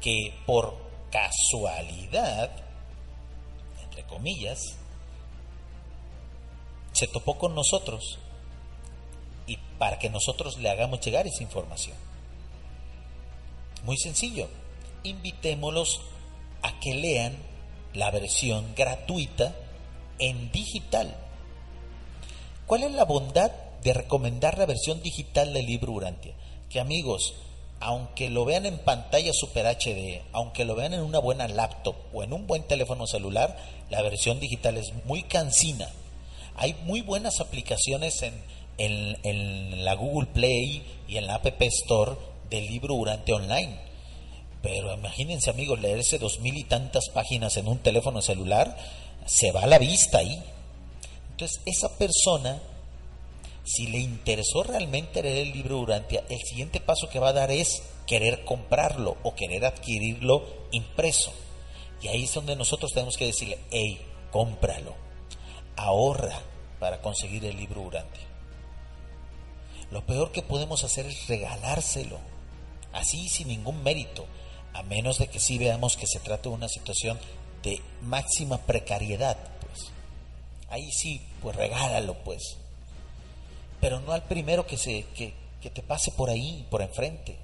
que por casualidad, entre comillas, se topó con nosotros y para que nosotros le hagamos llegar esa información. Muy sencillo, invitémoslos a que lean la versión gratuita en digital. ¿Cuál es la bondad de recomendar la versión digital del libro Urantia? Que amigos, aunque lo vean en pantalla Super HD, aunque lo vean en una buena laptop o en un buen teléfono celular, la versión digital es muy cansina. Hay muy buenas aplicaciones en, en, la Google Play y en la App Store del libro Durante Online. Pero imagínense amigos, leerse dos mil y tantas páginas en un teléfono celular, se va a la vista ahí. Entonces, esa persona, si le interesó realmente leer el libro Urantia, el siguiente paso que va a dar es querer comprarlo o querer adquirirlo impreso. Y ahí es donde nosotros tenemos que decirle, hey, cómpralo, ahorra para conseguir el libro Urantia. Lo peor que podemos hacer es regalárselo, así sin ningún mérito, a menos de que sí veamos que se trata de una situación de máxima precariedad, pues. Ahí sí, pues regálalo, pues. Pero no al primero que, se, que, te pase por ahí, por enfrente,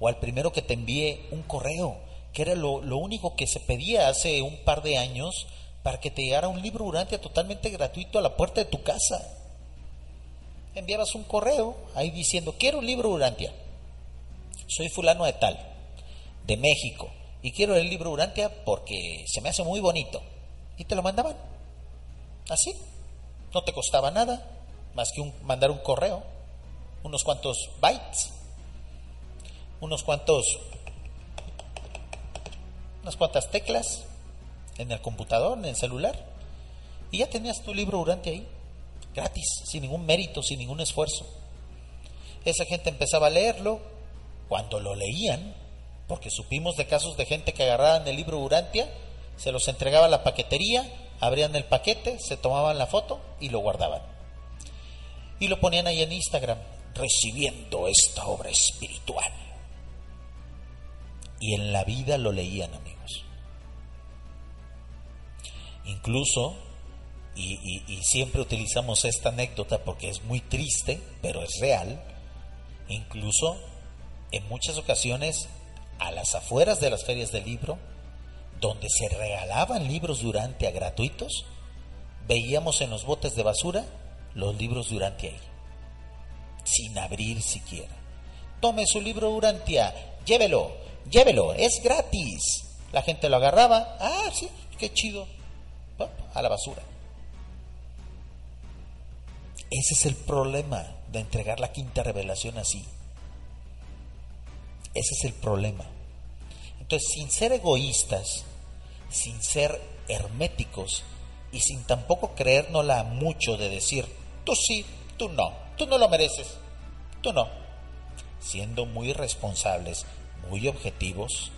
o al primero que te envíe un correo, que era lo, lo único que se pedía hace un par de años para que te llegara un libro durante totalmente gratuito a la puerta de tu casa enviabas un correo ahí diciendo, quiero un libro Urantia. Soy fulano de tal, de México, y quiero el libro Urantia porque se me hace muy bonito. Y te lo mandaban. Así. No te costaba nada más que un, mandar un correo, unos cuantos bytes, unos cuantos, unas cuantas teclas en el computador, en el celular, y ya tenías tu libro Urantia ahí gratis, sin ningún mérito, sin ningún esfuerzo. Esa gente empezaba a leerlo, cuando lo leían, porque supimos de casos de gente que agarraban el libro Urantia, se los entregaba a la paquetería, abrían el paquete, se tomaban la foto y lo guardaban. Y lo ponían ahí en Instagram, recibiendo esta obra espiritual. Y en la vida lo leían, amigos. Incluso, y, y siempre utilizamos esta anécdota porque es muy triste, pero es real, incluso en muchas ocasiones a las afueras de las ferias del libro, donde se regalaban libros durante a gratuitos, veíamos en los botes de basura los libros durante ahí, sin abrir siquiera. Tome su libro Durantia, llévelo, llévelo, es gratis. La gente lo agarraba, ah, sí, qué chido, a la basura. Ese es el problema de entregar la quinta revelación así. Ese es el problema. Entonces, sin ser egoístas, sin ser herméticos y sin tampoco creérnosla mucho de decir, tú sí, tú no, tú no lo mereces, tú no. Siendo muy responsables, muy objetivos,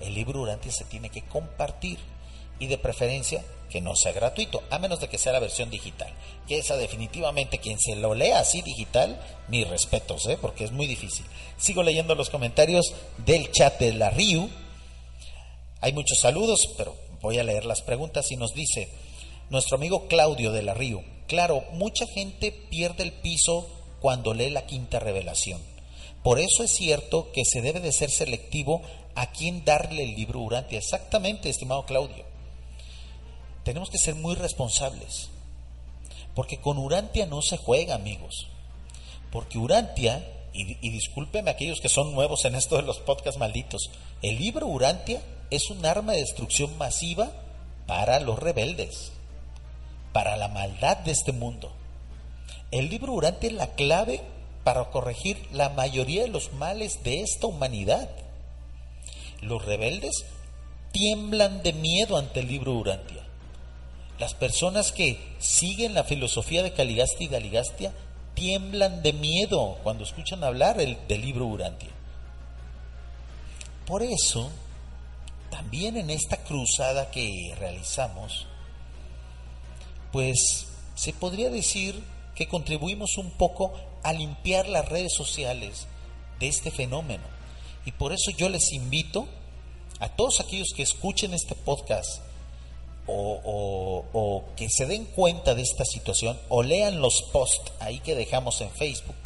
el libro durante se tiene que compartir y de preferencia que no sea gratuito, a menos de que sea la versión digital. Que esa definitivamente quien se lo lea así digital, mis respetos, ¿eh? porque es muy difícil. Sigo leyendo los comentarios del chat de la RIU. Hay muchos saludos, pero voy a leer las preguntas y nos dice nuestro amigo Claudio de la RIU. Claro, mucha gente pierde el piso cuando lee la quinta revelación. Por eso es cierto que se debe de ser selectivo a quién darle el libro Urantia. Exactamente, estimado Claudio tenemos que ser muy responsables. Porque con Urantia no se juega, amigos. Porque Urantia, y, y discúlpeme aquellos que son nuevos en esto de los podcasts malditos, el libro Urantia es un arma de destrucción masiva para los rebeldes, para la maldad de este mundo. El libro Urantia es la clave para corregir la mayoría de los males de esta humanidad. Los rebeldes tiemblan de miedo ante el libro Urantia. Las personas que siguen la filosofía de Caligasti y Galigastia tiemblan de miedo cuando escuchan hablar el, del libro Urantia. Por eso, también en esta cruzada que realizamos, pues se podría decir que contribuimos un poco a limpiar las redes sociales de este fenómeno. Y por eso yo les invito a todos aquellos que escuchen este podcast o, que se den cuenta de esta situación o lean los posts ahí que dejamos en Facebook,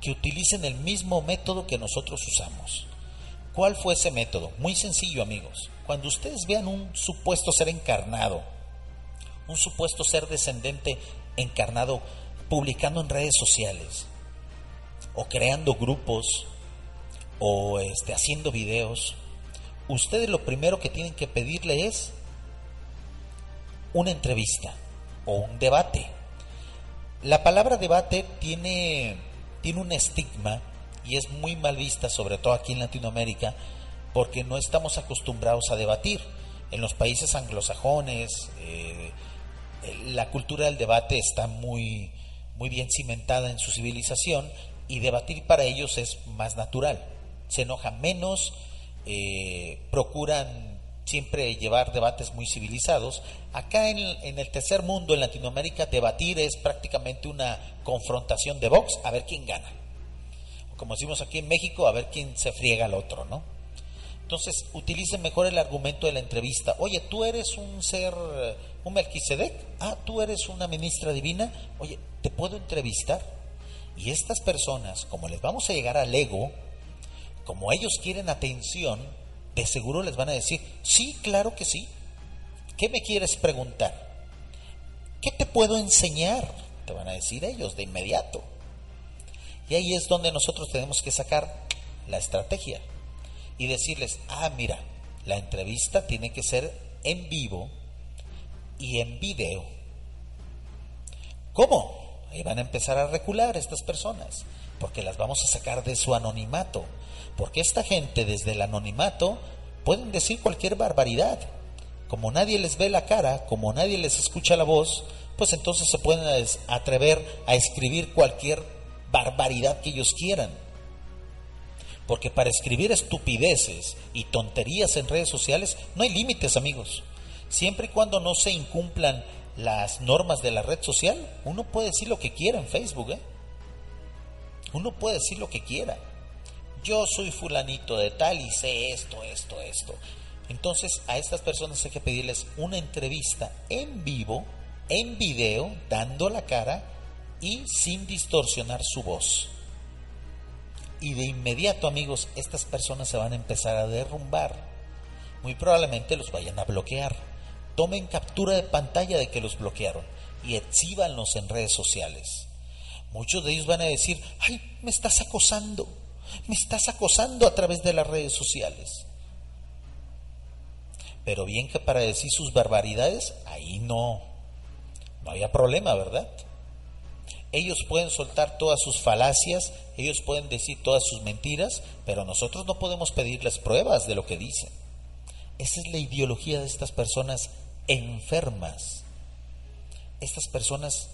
que utilicen el mismo método que nosotros usamos. ¿Cuál fue ese método? Muy sencillo amigos. Cuando ustedes vean un supuesto ser encarnado, un supuesto ser descendente encarnado publicando en redes sociales, o creando grupos, o este, haciendo videos, ustedes lo primero que tienen que pedirle es una entrevista o un debate. La palabra debate tiene, tiene un estigma y es muy mal vista, sobre todo aquí en Latinoamérica, porque no estamos acostumbrados a debatir. En los países anglosajones, eh, la cultura del debate está muy, muy bien cimentada en su civilización y debatir para ellos es más natural. Se enoja menos, eh, procuran siempre llevar debates muy civilizados. Acá en, en, el tercer mundo, en Latinoamérica, debatir es prácticamente una confrontación de box a ver quién gana. Como decimos aquí en México, a ver quién se friega al otro, ¿no? Entonces, utilicen mejor el argumento de la entrevista. Oye, tú eres un ser, un Melquisedec. Ah, tú eres una ministra divina. Oye, ¿te puedo entrevistar? Y estas personas, como les vamos a llegar al ego, como ellos quieren atención, de seguro les van a decir, sí, claro que sí. ¿Qué me quieres preguntar? ¿Qué te puedo enseñar? Te van a decir ellos de inmediato. Y ahí es donde nosotros tenemos que sacar la estrategia y decirles, ah, mira, la entrevista tiene que ser en vivo y en video. ¿Cómo? Ahí van a empezar a recular estas personas, porque las vamos a sacar de su anonimato. Porque esta gente desde el anonimato pueden decir cualquier barbaridad. Como nadie les ve la cara, como nadie les escucha la voz, pues entonces se pueden atrever a escribir cualquier barbaridad que ellos quieran. Porque para escribir estupideces y tonterías en redes sociales no hay límites, amigos. Siempre y cuando no se incumplan las normas de la red social, uno puede decir lo que quiera en Facebook. ¿eh? Uno puede decir lo que quiera yo soy fulanito de tal y sé esto, esto, esto. Entonces a estas personas hay que pedirles una entrevista en vivo, en video, dando la cara y sin distorsionar su voz. Y de inmediato, amigos, estas personas se van a empezar a derrumbar. Muy probablemente los vayan a bloquear. Tomen captura de pantalla de que los bloquearon y exhíbanlos en redes sociales. Muchos de ellos van a decir, ay, me estás acosando, me estás acosando a través de las redes sociales. Pero bien que para decir sus barbaridades, ahí no, no había problema, ¿verdad? Ellos pueden soltar todas sus falacias, ellos pueden decir todas sus mentiras, pero nosotros no podemos pedirles pruebas de lo que dicen. Esa es la ideología de estas personas enfermas, estas personas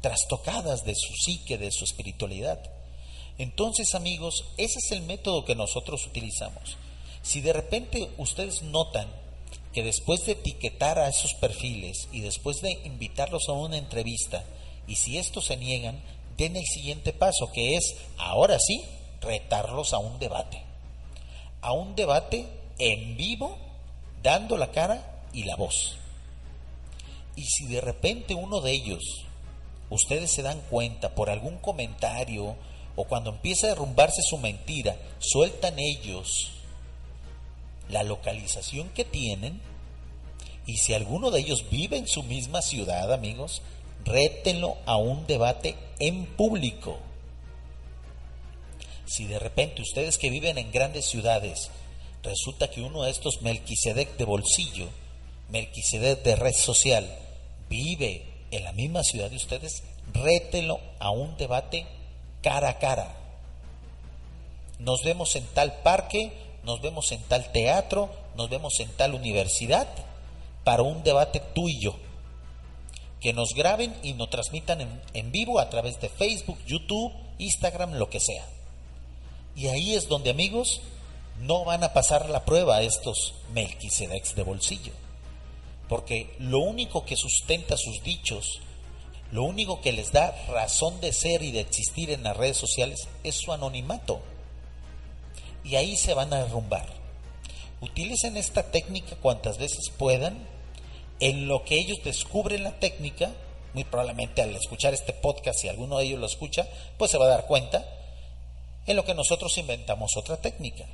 trastocadas de su psique, de su espiritualidad. Entonces, amigos, ese es el método que nosotros utilizamos. Si de repente ustedes notan que después de etiquetar a esos perfiles y después de invitarlos a una entrevista, y si estos se niegan, den el siguiente paso, que es, ahora sí, retarlos a un debate. A un debate en vivo, dando la cara y la voz. Y si de repente uno de ellos, ustedes se dan cuenta por algún comentario o cuando empieza a derrumbarse su mentira, sueltan ellos la localización que tienen, y si alguno de ellos vive en su misma ciudad, amigos, rétenlo a un debate en público. Si de repente ustedes que viven en grandes ciudades, resulta que uno de estos Melquisedec de bolsillo, Melquisedec de red social, vive en la misma ciudad de ustedes, rétenlo a un debate cara a cara. Nos vemos en tal parque, nos vemos en tal teatro, nos vemos en tal universidad para un debate tú y yo que nos graben y nos transmitan en, vivo a través de Facebook, YouTube, Instagram, lo que sea. Y ahí es donde, amigos, no van a pasar la prueba estos Melquisedex de bolsillo. Porque lo único que sustenta sus dichos, lo único que les da razón de ser y de existir en las redes sociales es su anonimato. Y ahí se van a derrumbar. Utilicen esta técnica cuantas veces puedan en lo que ellos descubren la técnica, muy probablemente al escuchar este podcast, si alguno de ellos lo escucha, pues se va a dar cuenta, en lo que nosotros inventamos otra técnica.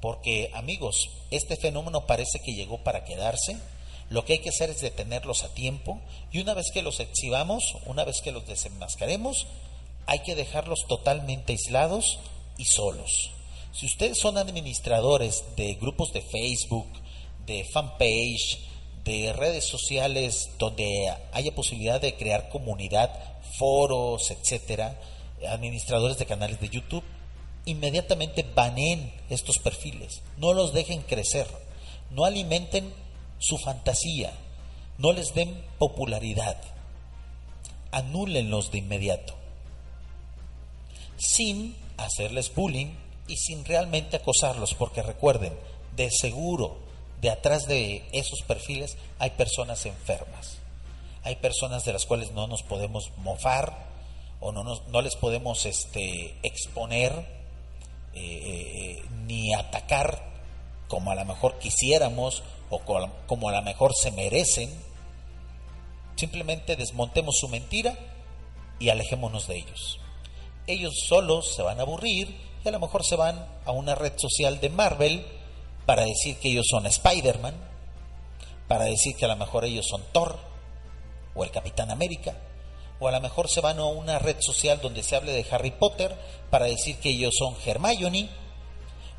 Porque amigos, este fenómeno parece que llegó para quedarse, lo que hay que hacer es detenerlos a tiempo y una vez que los exhibamos, una vez que los desenmascaremos, hay que dejarlos totalmente aislados y solos. Si ustedes son administradores de grupos de Facebook, de fanpage, de redes sociales donde haya posibilidad de crear comunidad, foros, etcétera, administradores de canales de YouTube, inmediatamente baneen estos perfiles, no los dejen crecer, no alimenten su fantasía, no les den popularidad, anúlenlos de inmediato, sin hacerles bullying y sin realmente acosarlos, porque recuerden, de seguro de atrás de esos perfiles hay personas enfermas. Hay personas de las cuales no nos podemos mofar o no, no les podemos este, exponer eh, eh, ni atacar como a lo mejor quisiéramos o como a lo mejor se merecen. Simplemente desmontemos su mentira y alejémonos de ellos. Ellos solos se van a aburrir y a lo mejor se van a una red social de Marvel para decir que ellos son Spider-Man, para decir que a lo mejor ellos son Thor o el Capitán América, o a lo mejor se van a una red social donde se hable de Harry Potter para decir que ellos son Hermione,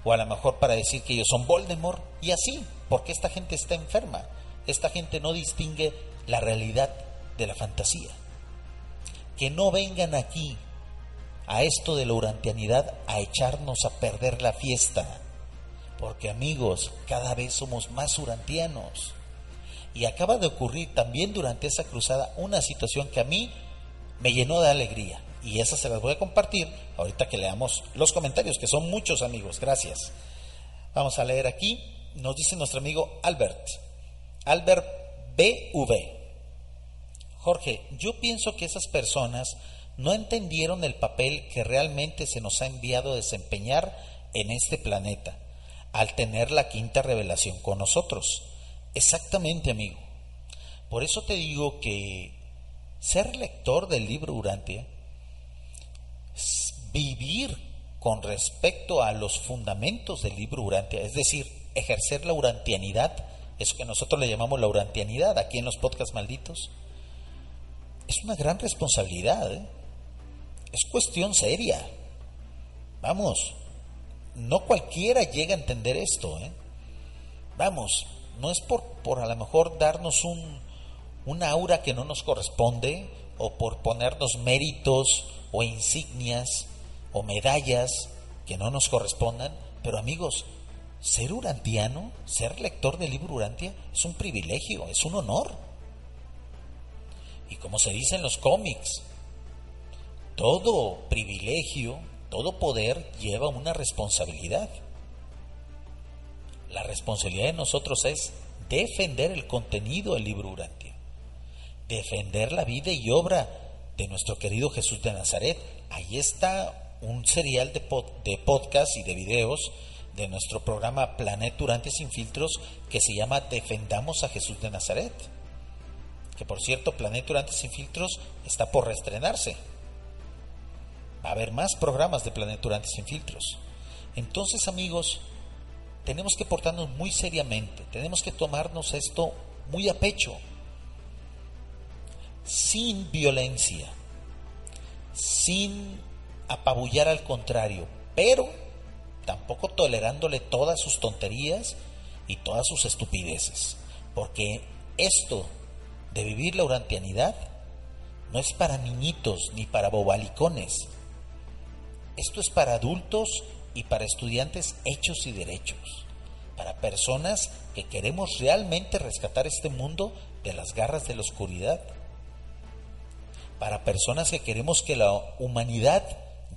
o a lo mejor para decir que ellos son Voldemort, y así, porque esta gente está enferma, esta gente no distingue la realidad de la fantasía. Que no vengan aquí a esto de la urantianidad a echarnos a perder la fiesta porque amigos, cada vez somos más urantianos. Y acaba de ocurrir también durante esa cruzada una situación que a mí me llenó de alegría. Y esa se las voy a compartir ahorita que leamos los comentarios, que son muchos amigos. Gracias. Vamos a leer aquí. Nos dice nuestro amigo Albert. Albert BV. Jorge, yo pienso que esas personas no entendieron el papel que realmente se nos ha enviado a desempeñar en este planeta al tener la quinta revelación con nosotros. Exactamente, amigo. Por eso te digo que ser lector del libro Urantia, vivir con respecto a los fundamentos del libro Urantia, es decir, ejercer la urantianidad, eso que nosotros le llamamos la urantianidad aquí en los podcasts malditos, es una gran responsabilidad, ¿eh? es cuestión seria. Vamos, no cualquiera llega a entender esto. ¿eh? Vamos, no es por, por a lo mejor darnos un, una aura que no nos corresponde o por ponernos méritos o insignias o medallas que no nos correspondan, pero amigos, ser urantiano, ser lector del libro Urantia es un privilegio, es un honor. Y como se dice en los cómics, todo privilegio, todo poder lleva una responsabilidad. La responsabilidad de nosotros es defender el contenido del libro Urantia, defender la vida y obra de nuestro querido Jesús de Nazaret. Ahí está un serial de, podcast y de videos de nuestro programa Planeta Urantia sin filtros que se llama Defendamos a Jesús de Nazaret. Que por cierto, Planeta Urantia sin filtros está por reestrenarse a haber más programas de Planeturantes sin filtros. Entonces, amigos, tenemos que portarnos muy seriamente, tenemos que tomarnos esto muy a pecho, sin violencia, sin apabullar al contrario, pero tampoco tolerándole todas sus tonterías y todas sus estupideces, porque esto de vivir la urantianidad no es para niñitos ni para bobalicones, esto es para adultos y para estudiantes hechos y derechos, para personas que queremos realmente rescatar este mundo de las garras de la oscuridad, para personas que queremos que la humanidad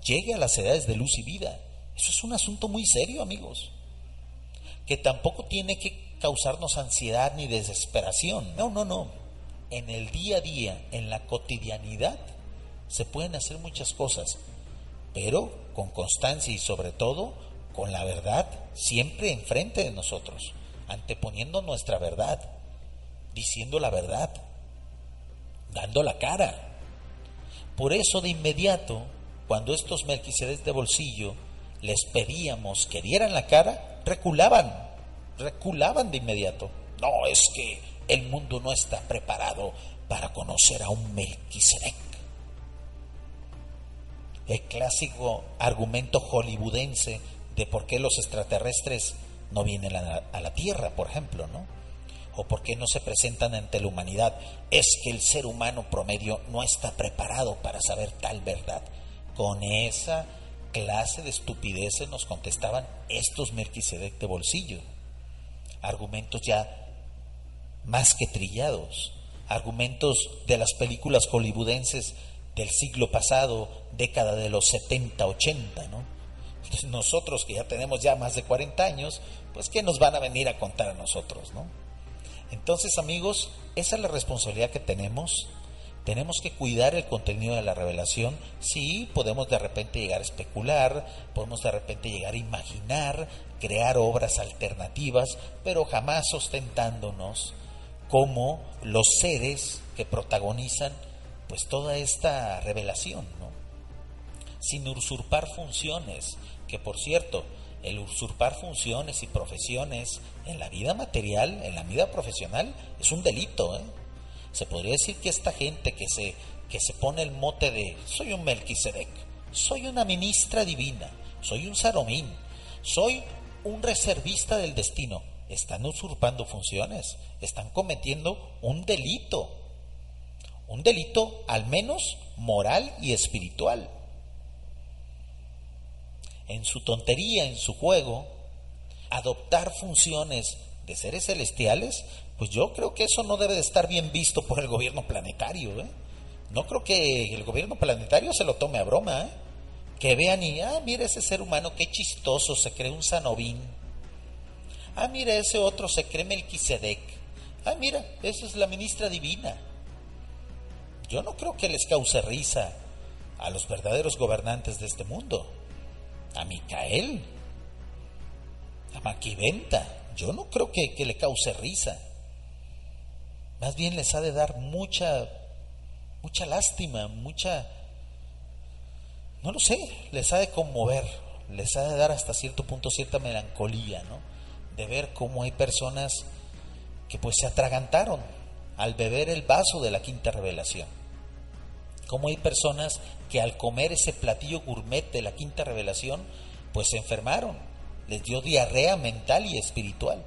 llegue a las edades de luz y vida. Eso es un asunto muy serio, amigos, que tampoco tiene que causarnos ansiedad ni desesperación. No, no, no. En el día a día, en la cotidianidad, se pueden hacer muchas cosas pero con constancia y sobre todo con la verdad siempre enfrente de nosotros, anteponiendo nuestra verdad, diciendo la verdad, dando la cara. Por eso de inmediato, cuando estos Melquisedes de bolsillo les pedíamos que dieran la cara, reculaban, reculaban de inmediato. No, es que el mundo no está preparado para conocer a un Melquisedec el clásico argumento hollywoodense de por qué los extraterrestres no vienen a la, Tierra, por ejemplo, ¿no? O por qué no se presentan ante la humanidad. Es que el ser humano promedio no está preparado para saber tal verdad. Con esa clase de estupideces nos contestaban estos Melquisedec de bolsillo. Argumentos ya más que trillados. Argumentos de las películas hollywoodenses del siglo pasado, década de los 70, 80, ¿no? nosotros que ya tenemos ya más de 40 años, pues ¿qué nos van a venir a contar a nosotros, no? Entonces, amigos, esa es la responsabilidad que tenemos. Tenemos que cuidar el contenido de la revelación. Sí, podemos de repente llegar a especular, podemos de repente llegar a imaginar, crear obras alternativas, pero jamás ostentándonos como los seres que protagonizan pues toda esta revelación, ¿no? Sin usurpar funciones, que por cierto, el usurpar funciones y profesiones en la vida material, en la vida profesional, es un delito, ¿eh? Se podría decir que esta gente que se, que se pone el mote de soy un Melquisedec, soy una ministra divina, soy un saromín, soy un reservista del destino, están usurpando funciones, están cometiendo un delito un delito al menos moral y espiritual. En su tontería, en su juego, adoptar funciones de seres celestiales, pues yo creo que eso no debe de estar bien visto por el gobierno planetario. ¿eh? No creo que el gobierno planetario se lo tome a broma. ¿eh? Que vean y, ah, mira ese ser humano, qué chistoso, se cree un sanovín. Ah, mira ese otro, se cree Melquisedec. Ah, mira, esa es la ministra divina. Yo no creo que les cause risa a los verdaderos gobernantes de este mundo, a Micael, a Maquiventa, yo no creo que, que le cause risa. Más bien les ha de dar mucha, mucha lástima, mucha, no lo sé, les ha de conmover, les ha de dar hasta cierto punto cierta melancolía, ¿no? De ver cómo hay personas que pues se atragantaron al beber el vaso de la quinta revelación. Cómo hay personas que al comer ese platillo gourmet de la quinta revelación, pues se enfermaron, les dio diarrea mental y espiritual.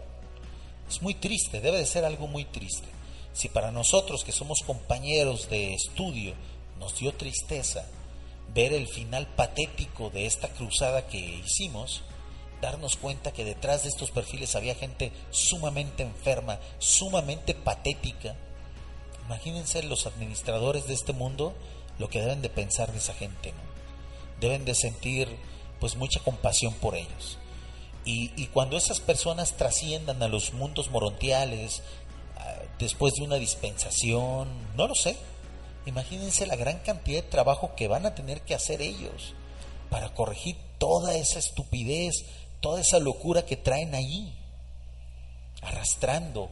Es muy triste, debe de ser algo muy triste. Si para nosotros que somos compañeros de estudio nos dio tristeza ver el final patético de esta cruzada que hicimos, darnos cuenta que detrás de estos perfiles había gente sumamente enferma, sumamente patética. Imagínense los administradores de este mundo lo que deben de pensar de esa gente, ¿no? Deben de sentir pues mucha compasión por ellos. Y, y cuando esas personas trasciendan a los mundos morontiales, después de una dispensación, no lo sé. Imagínense la gran cantidad de trabajo que van a tener que hacer ellos para corregir toda esa estupidez, toda esa locura que traen allí, arrastrando.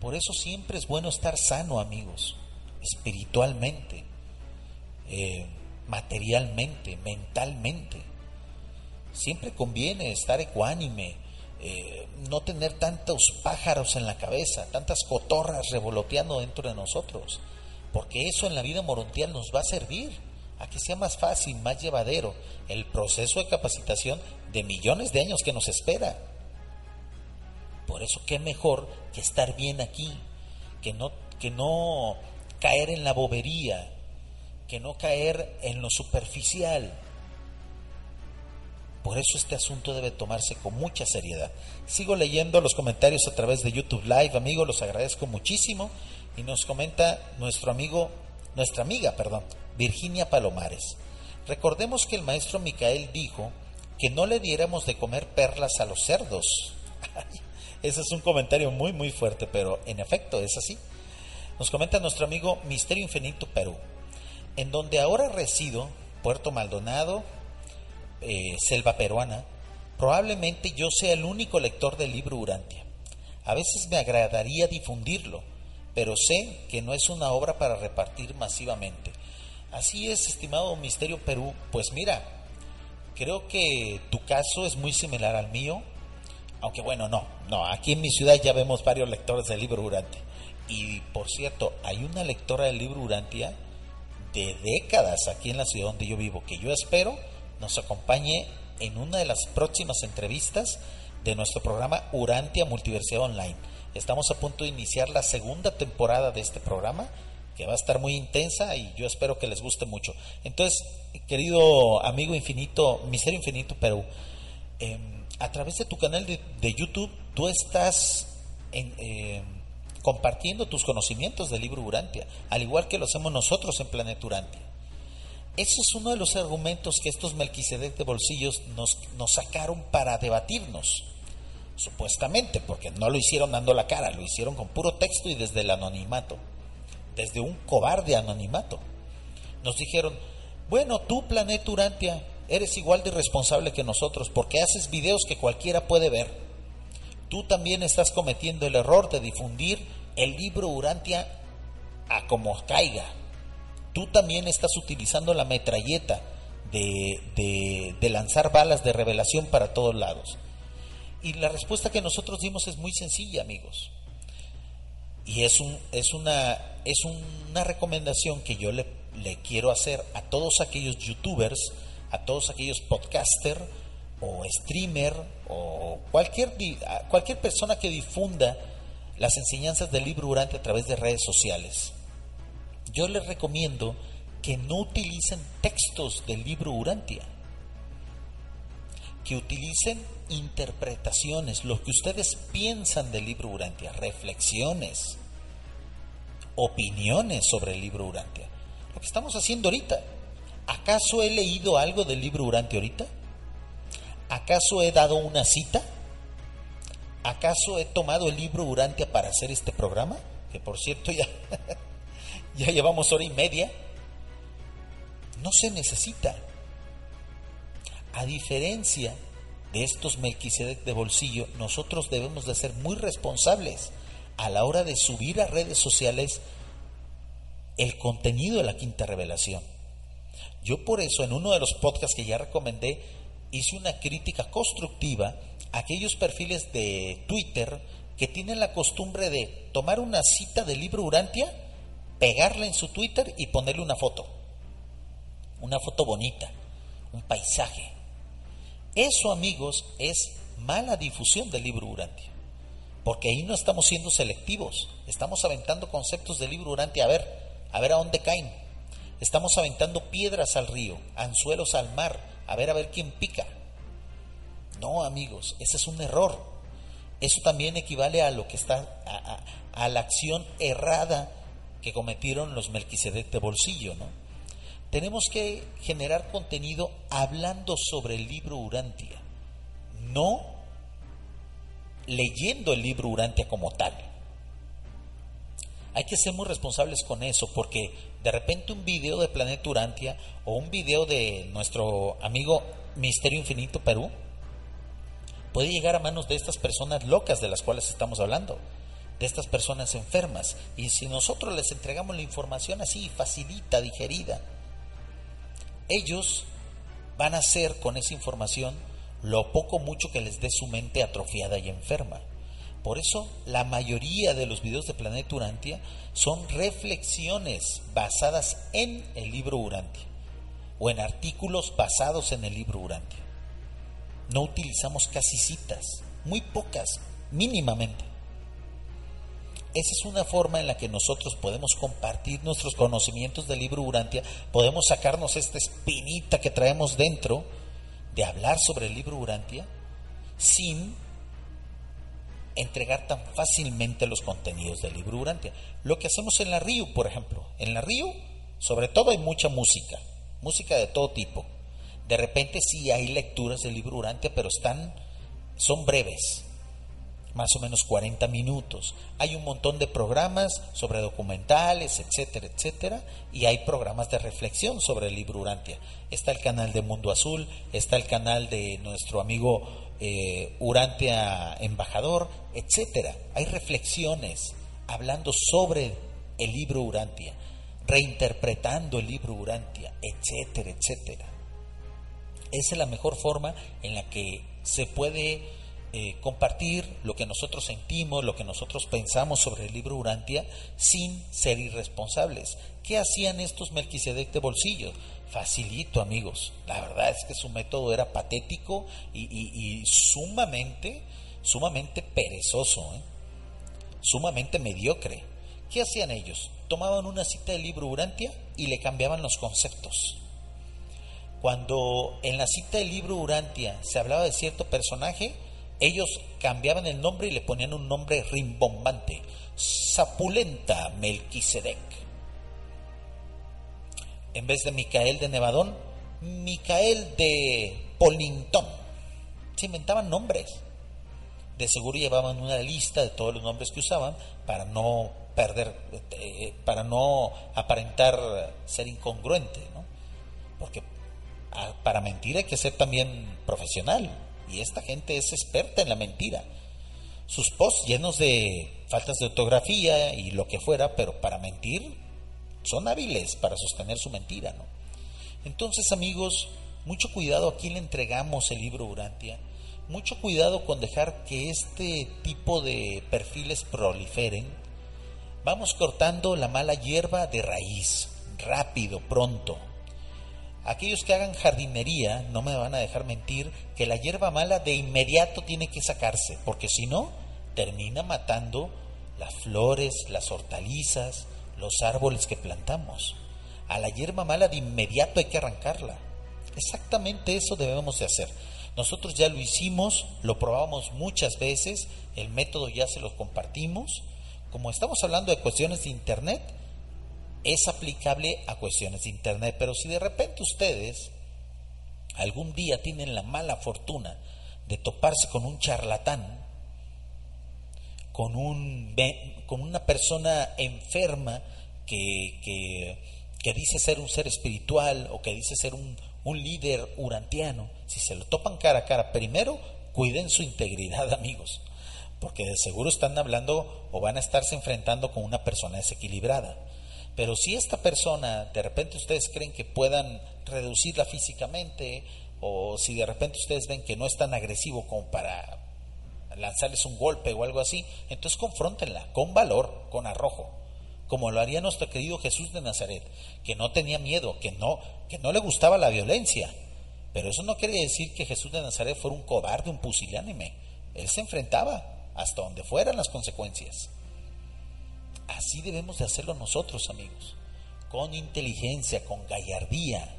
Por eso siempre es bueno estar sano, amigos, espiritualmente, eh, materialmente, mentalmente. Siempre conviene estar ecuánime, eh, no tener tantos pájaros en la cabeza, tantas cotorras revoloteando dentro de nosotros, porque eso en la vida morontial nos va a servir a que sea más fácil, más llevadero el proceso de capacitación de millones de años que nos espera. Por eso qué mejor que estar bien aquí, que no que no caer en la bobería, que no caer en lo superficial, por eso este asunto debe tomarse con mucha seriedad. Sigo leyendo los comentarios a través de YouTube Live, amigos, los agradezco muchísimo. Y nos comenta nuestro amigo, nuestra amiga, perdón, Virginia Palomares. Recordemos que el maestro Micael dijo que no le diéramos de comer perlas a los cerdos. <laughs> Ese es un comentario muy, muy fuerte, pero en efecto es así. Nos comenta nuestro amigo Misterio Infinito Perú, en donde ahora resido, Puerto Maldonado, eh, selva peruana, probablemente yo sea el único lector del libro Urantia. A veces me agradaría difundirlo, pero sé que no es una obra para repartir masivamente. Así es, estimado Misterio Perú, pues mira, creo que tu caso es muy similar al mío, aunque bueno, no, no, aquí en mi ciudad ya vemos varios lectores del libro Urantia. Y por cierto, hay una lectora del libro Urantia de décadas aquí en la ciudad donde yo vivo, que yo espero nos acompañe en una de las próximas entrevistas de nuestro programa Urantia Multiversidad Online. Estamos a punto de iniciar la segunda temporada de este programa, que va a estar muy intensa y yo espero que les guste mucho. Entonces, querido amigo infinito, Misterio Infinito Perú, em, a través de tu canal de, YouTube, tú estás em, compartiendo tus conocimientos del libro Urantia, al igual que lo hacemos nosotros en Planeta Urantia. Ese es uno de los argumentos que estos Melquisedec de bolsillos nos, nos sacaron para debatirnos, supuestamente, porque no lo hicieron dando la cara, lo hicieron con puro texto y desde el anonimato, desde un cobarde anonimato. Nos dijeron, bueno, tú, Planeta Urantia, eres igual de irresponsable que nosotros porque haces videos que cualquiera puede ver. Tú también estás cometiendo el error de difundir el libro Urantia a como caiga, tú también estás utilizando la metralleta de, lanzar balas de revelación para todos lados. Y la respuesta que nosotros dimos es muy sencilla, amigos. Y es, un, es, una, es una recomendación que yo le, quiero hacer a todos aquellos youtubers, a todos aquellos podcaster o streamer o cualquier, cualquier persona que difunda las enseñanzas del libro durante a través de redes sociales yo les recomiendo que no utilicen textos del libro Urantia, que utilicen interpretaciones, lo que ustedes piensan del libro Urantia, reflexiones, opiniones sobre el libro Urantia. Lo que estamos haciendo ahorita. ¿Acaso he leído algo del libro Urantia ahorita? ¿Acaso he dado una cita? ¿Acaso he tomado el libro Urantia para hacer este programa? Que por cierto ya <laughs> ya llevamos hora y media, no se necesita. A diferencia de estos Melquisedec de bolsillo, nosotros debemos de ser muy responsables a la hora de subir a redes sociales el contenido de la quinta revelación. Yo por eso en uno de los podcasts que ya recomendé hice una crítica constructiva a aquellos perfiles de Twitter que tienen la costumbre de tomar una cita del libro Urantia, pegarla en su Twitter y ponerle una foto. Una foto bonita, un paisaje. Eso, amigos, es mala difusión del libro Urantia. Porque ahí no estamos siendo selectivos, estamos aventando conceptos del libro Urantia a ver, a ver a dónde caen. Estamos aventando piedras al río, anzuelos al mar, a ver a ver quién pica. No, amigos, ese es un error. Eso también equivale a lo que está a, a la acción errada que cometieron los Melquisedec de bolsillo, ¿no? Tenemos que generar contenido hablando sobre el libro Urantia, no leyendo el libro Urantia como tal. Hay que ser muy responsables con eso, porque de repente un video de Planeta Urantia o un video de nuestro amigo Misterio Infinito Perú puede llegar a manos de estas personas locas de las cuales estamos hablando, de estas personas enfermas. Y si nosotros les entregamos la información así, facilita, digerida, ellos van a hacer con esa información lo poco mucho que les dé su mente atrofiada y enferma. Por eso la mayoría de los videos de Planeta Urantia son reflexiones basadas en el libro Urantia o en artículos basados en el libro Urantia. No utilizamos casi citas, muy pocas, mínimamente. Esa es una forma en la que nosotros podemos compartir nuestros conocimientos del libro Urantia, podemos sacarnos esta espinita que traemos dentro de hablar sobre el libro Urantia sin entregar tan fácilmente los contenidos del libro Urantia. Lo que hacemos en la Río, por ejemplo. En la Río, sobre todo hay mucha música, música de todo tipo. De repente sí hay lecturas del libro Urantia, pero están, son breves, más o menos 40 minutos. Hay un montón de programas sobre documentales, etcétera, etcétera, y hay programas de reflexión sobre el libro Urantia. Está el canal de Mundo Azul, está el canal de nuestro amigo eh, Urantia Embajador, etcétera. Hay reflexiones hablando sobre el libro Urantia, reinterpretando el libro Urantia, etcétera, etcétera. Esa es la mejor forma en la que se puede eh, compartir lo que nosotros sentimos, lo que nosotros pensamos sobre el libro Urantia, sin ser irresponsables. ¿Qué hacían estos Melquisedec de bolsillo? Facilito, amigos. La verdad es que su método era patético y, sumamente, sumamente perezoso, ¿eh? sumamente mediocre. ¿Qué hacían ellos? Tomaban una cita del libro Urantia y le cambiaban los conceptos. Cuando en la cita del libro Urantia se hablaba de cierto personaje, ellos cambiaban el nombre y le ponían un nombre rimbombante, Sapulenta Melquisedec. En vez de Micael de Nevadón, Micael de Polintón. Se inventaban nombres. De seguro llevaban una lista de todos los nombres que usaban para no perder, eh, para no aparentar ser incongruente, ¿no? Porque ah, para mentir hay que ser también profesional. Y esta gente es experta en la mentira. Sus posts llenos de faltas de ortografía y lo que fuera, pero para mentir son hábiles para sostener su mentira, ¿no? Entonces, amigos, mucho cuidado a quién le entregamos el libro Urantia. Mucho cuidado con dejar que este tipo de perfiles proliferen. Vamos cortando la mala hierba de raíz, rápido, pronto. Aquellos que hagan jardinería no me van a dejar mentir que la hierba mala de inmediato tiene que sacarse, porque si no, termina matando las flores, las hortalizas, los árboles que plantamos. A la hierba mala de inmediato hay que arrancarla. Exactamente eso debemos de hacer. Nosotros ya lo hicimos, lo probamos muchas veces, el método ya se lo compartimos. Como estamos hablando de cuestiones de Internet, es aplicable a cuestiones de Internet. Pero si de repente ustedes algún día tienen la mala fortuna de toparse con un charlatán, con, un, con una persona enferma que, que, dice ser un ser espiritual o que dice ser un, un líder urantiano, si se lo topan cara a cara, primero cuiden su integridad, <laughs> amigos, porque de seguro están hablando o van a estarse enfrentando con una persona desequilibrada. Pero si esta persona, de repente ustedes creen que puedan reducirla físicamente, o si de repente ustedes ven que no es tan agresivo como para lanzarles un golpe o algo así, entonces confróntenla con valor, con arrojo, como lo haría nuestro querido Jesús de Nazaret, que no tenía miedo, que no, que no le gustaba la violencia. Pero eso no quiere decir que Jesús de Nazaret fuera un cobarde, un pusilánime. Él se enfrentaba hasta donde fueran las consecuencias. Así debemos de hacerlo nosotros, amigos, con inteligencia, con gallardía,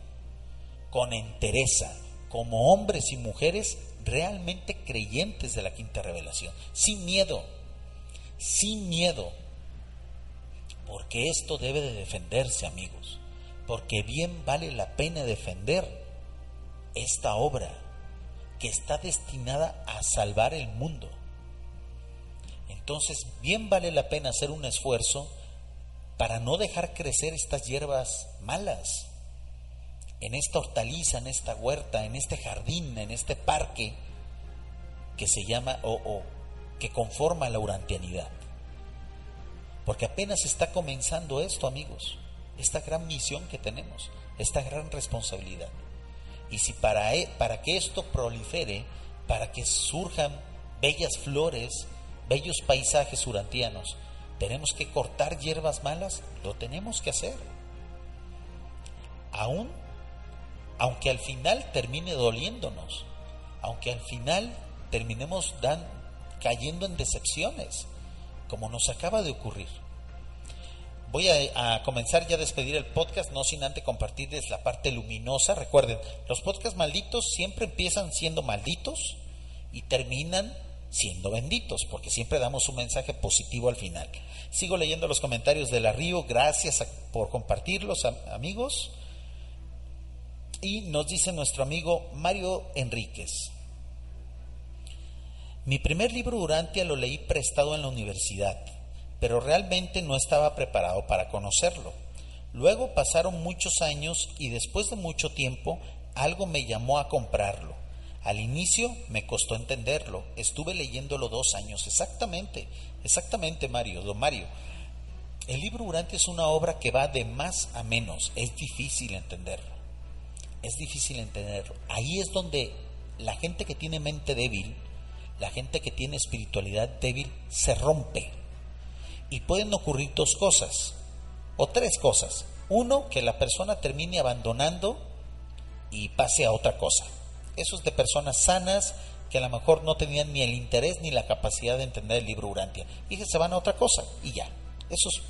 con entereza, como hombres y mujeres realmente creyentes de la quinta revelación, sin miedo, sin miedo, porque esto debe de defenderse, amigos, porque bien vale la pena defender esta obra que está destinada a salvar el mundo. Entonces, bien vale la pena hacer un esfuerzo para no dejar crecer estas hierbas malas en esta hortaliza, en esta huerta, en este jardín, en este parque que se llama o, o que conforma la urantianidad. Porque apenas está comenzando esto, amigos, esta gran misión que tenemos, esta gran responsabilidad. Y si para, e, para que esto prolifere, para que surjan bellas flores, bellos paisajes urantianos, tenemos que cortar hierbas malas, lo tenemos que hacer. Aún, aunque al final termine doliéndonos, aunque al final terminemos cayendo en decepciones, como nos acaba de ocurrir. Voy a, a, comenzar ya a despedir el podcast, no sin antes compartirles la parte luminosa. Recuerden, los podcasts malditos siempre empiezan siendo malditos y terminan siendo benditos, porque siempre damos un mensaje positivo al final. Sigo leyendo los comentarios de la gracias por compartirlos, amigos. Y nos dice nuestro amigo Mario Enríquez. Mi primer libro Urantia lo leí prestado en la universidad, pero realmente no estaba preparado para conocerlo. Luego pasaron muchos años y después de mucho tiempo algo me llamó a comprarlo. Al inicio me costó entenderlo, estuve leyéndolo dos años, exactamente, exactamente Mario, don Mario. El libro Durante es una obra que va de más a menos, es difícil entenderlo, es difícil entenderlo. Ahí es donde la gente que tiene mente débil, la gente que tiene espiritualidad débil, se rompe. Y pueden ocurrir dos cosas, o tres cosas. Uno, que la persona termine abandonando y pase a otra cosa esos de personas sanas que a lo mejor no tenían ni el interés ni la capacidad de entender el libro Urantia y que se van a otra cosa y ya. Eso es,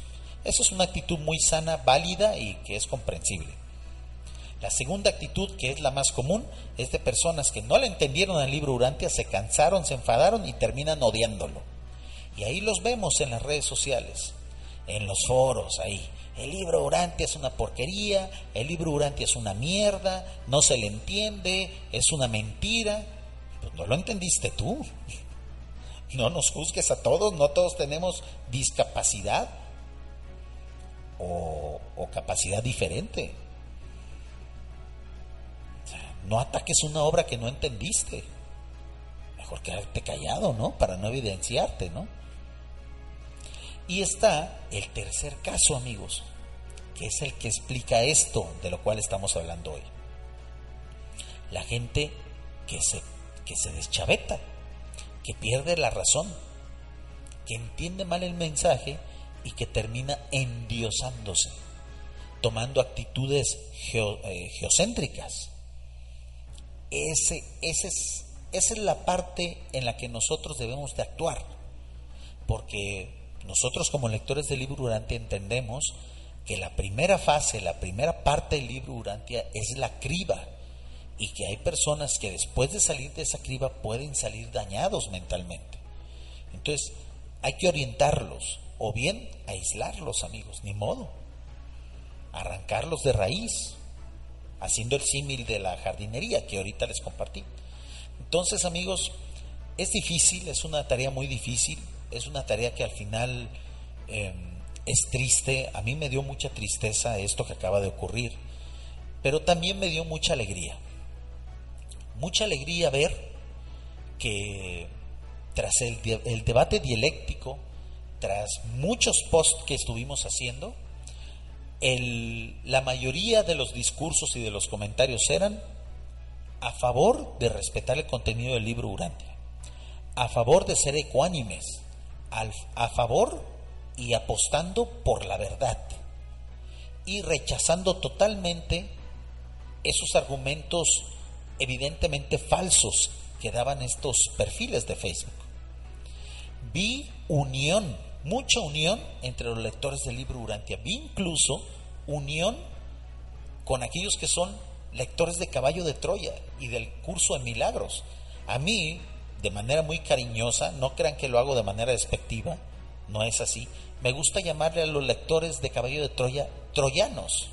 eso es una actitud muy sana, válida y que es comprensible. La segunda actitud, que es la más común, es de personas que no le entendieron el libro Urantia, se cansaron, se enfadaron y terminan odiándolo. Y ahí los vemos en las redes sociales, en los foros, ahí el libro Urantia es una porquería, el libro Urantia es una mierda, no se le entiende, es una mentira. Pues no lo entendiste tú. <laughs> No nos juzgues a todos, no todos tenemos discapacidad o, o capacidad diferente. no ataques una obra que no entendiste. Mejor quedarte callado, ¿no? Para no evidenciarte, ¿no? Y está el tercer caso, amigos, que es el que explica esto de lo cual estamos hablando hoy. La gente que se, que se deschaveta, que pierde la razón, que entiende mal el mensaje y que termina endiosándose, tomando actitudes eh, geocéntricas. Ese, ese es, esa es la parte en la que nosotros debemos de actuar, porque nosotros como lectores del libro Urantia entendemos que la primera fase, la primera parte del libro Urantia es la criba y que hay personas que después de salir de esa criba pueden salir dañados mentalmente. Entonces hay que orientarlos o bien aislarlos amigos, ni modo, arrancarlos de raíz, haciendo el símil de la jardinería que ahorita les compartí. Entonces amigos, es difícil, es una tarea muy difícil, es una tarea que al final em, es triste, a mí me dio mucha tristeza esto que acaba de ocurrir, pero también me dio mucha alegría. Mucha alegría ver que tras el, debate dialéctico, tras muchos posts que estuvimos haciendo, el, la mayoría de los discursos y de los comentarios eran a favor de respetar el contenido del libro Urantia, a favor de ser ecuánimes, a favor y apostando por la verdad y rechazando totalmente esos argumentos evidentemente falsos que daban estos perfiles de Facebook. Vi unión, mucha unión entre los lectores del libro Urantia. Vi incluso unión con aquellos que son lectores de Caballo de Troya y del curso de milagros. A mí, de manera muy cariñosa, no crean que lo hago de manera despectiva, no es así. Me gusta llamarle a los lectores de Caballo de Troya troyanos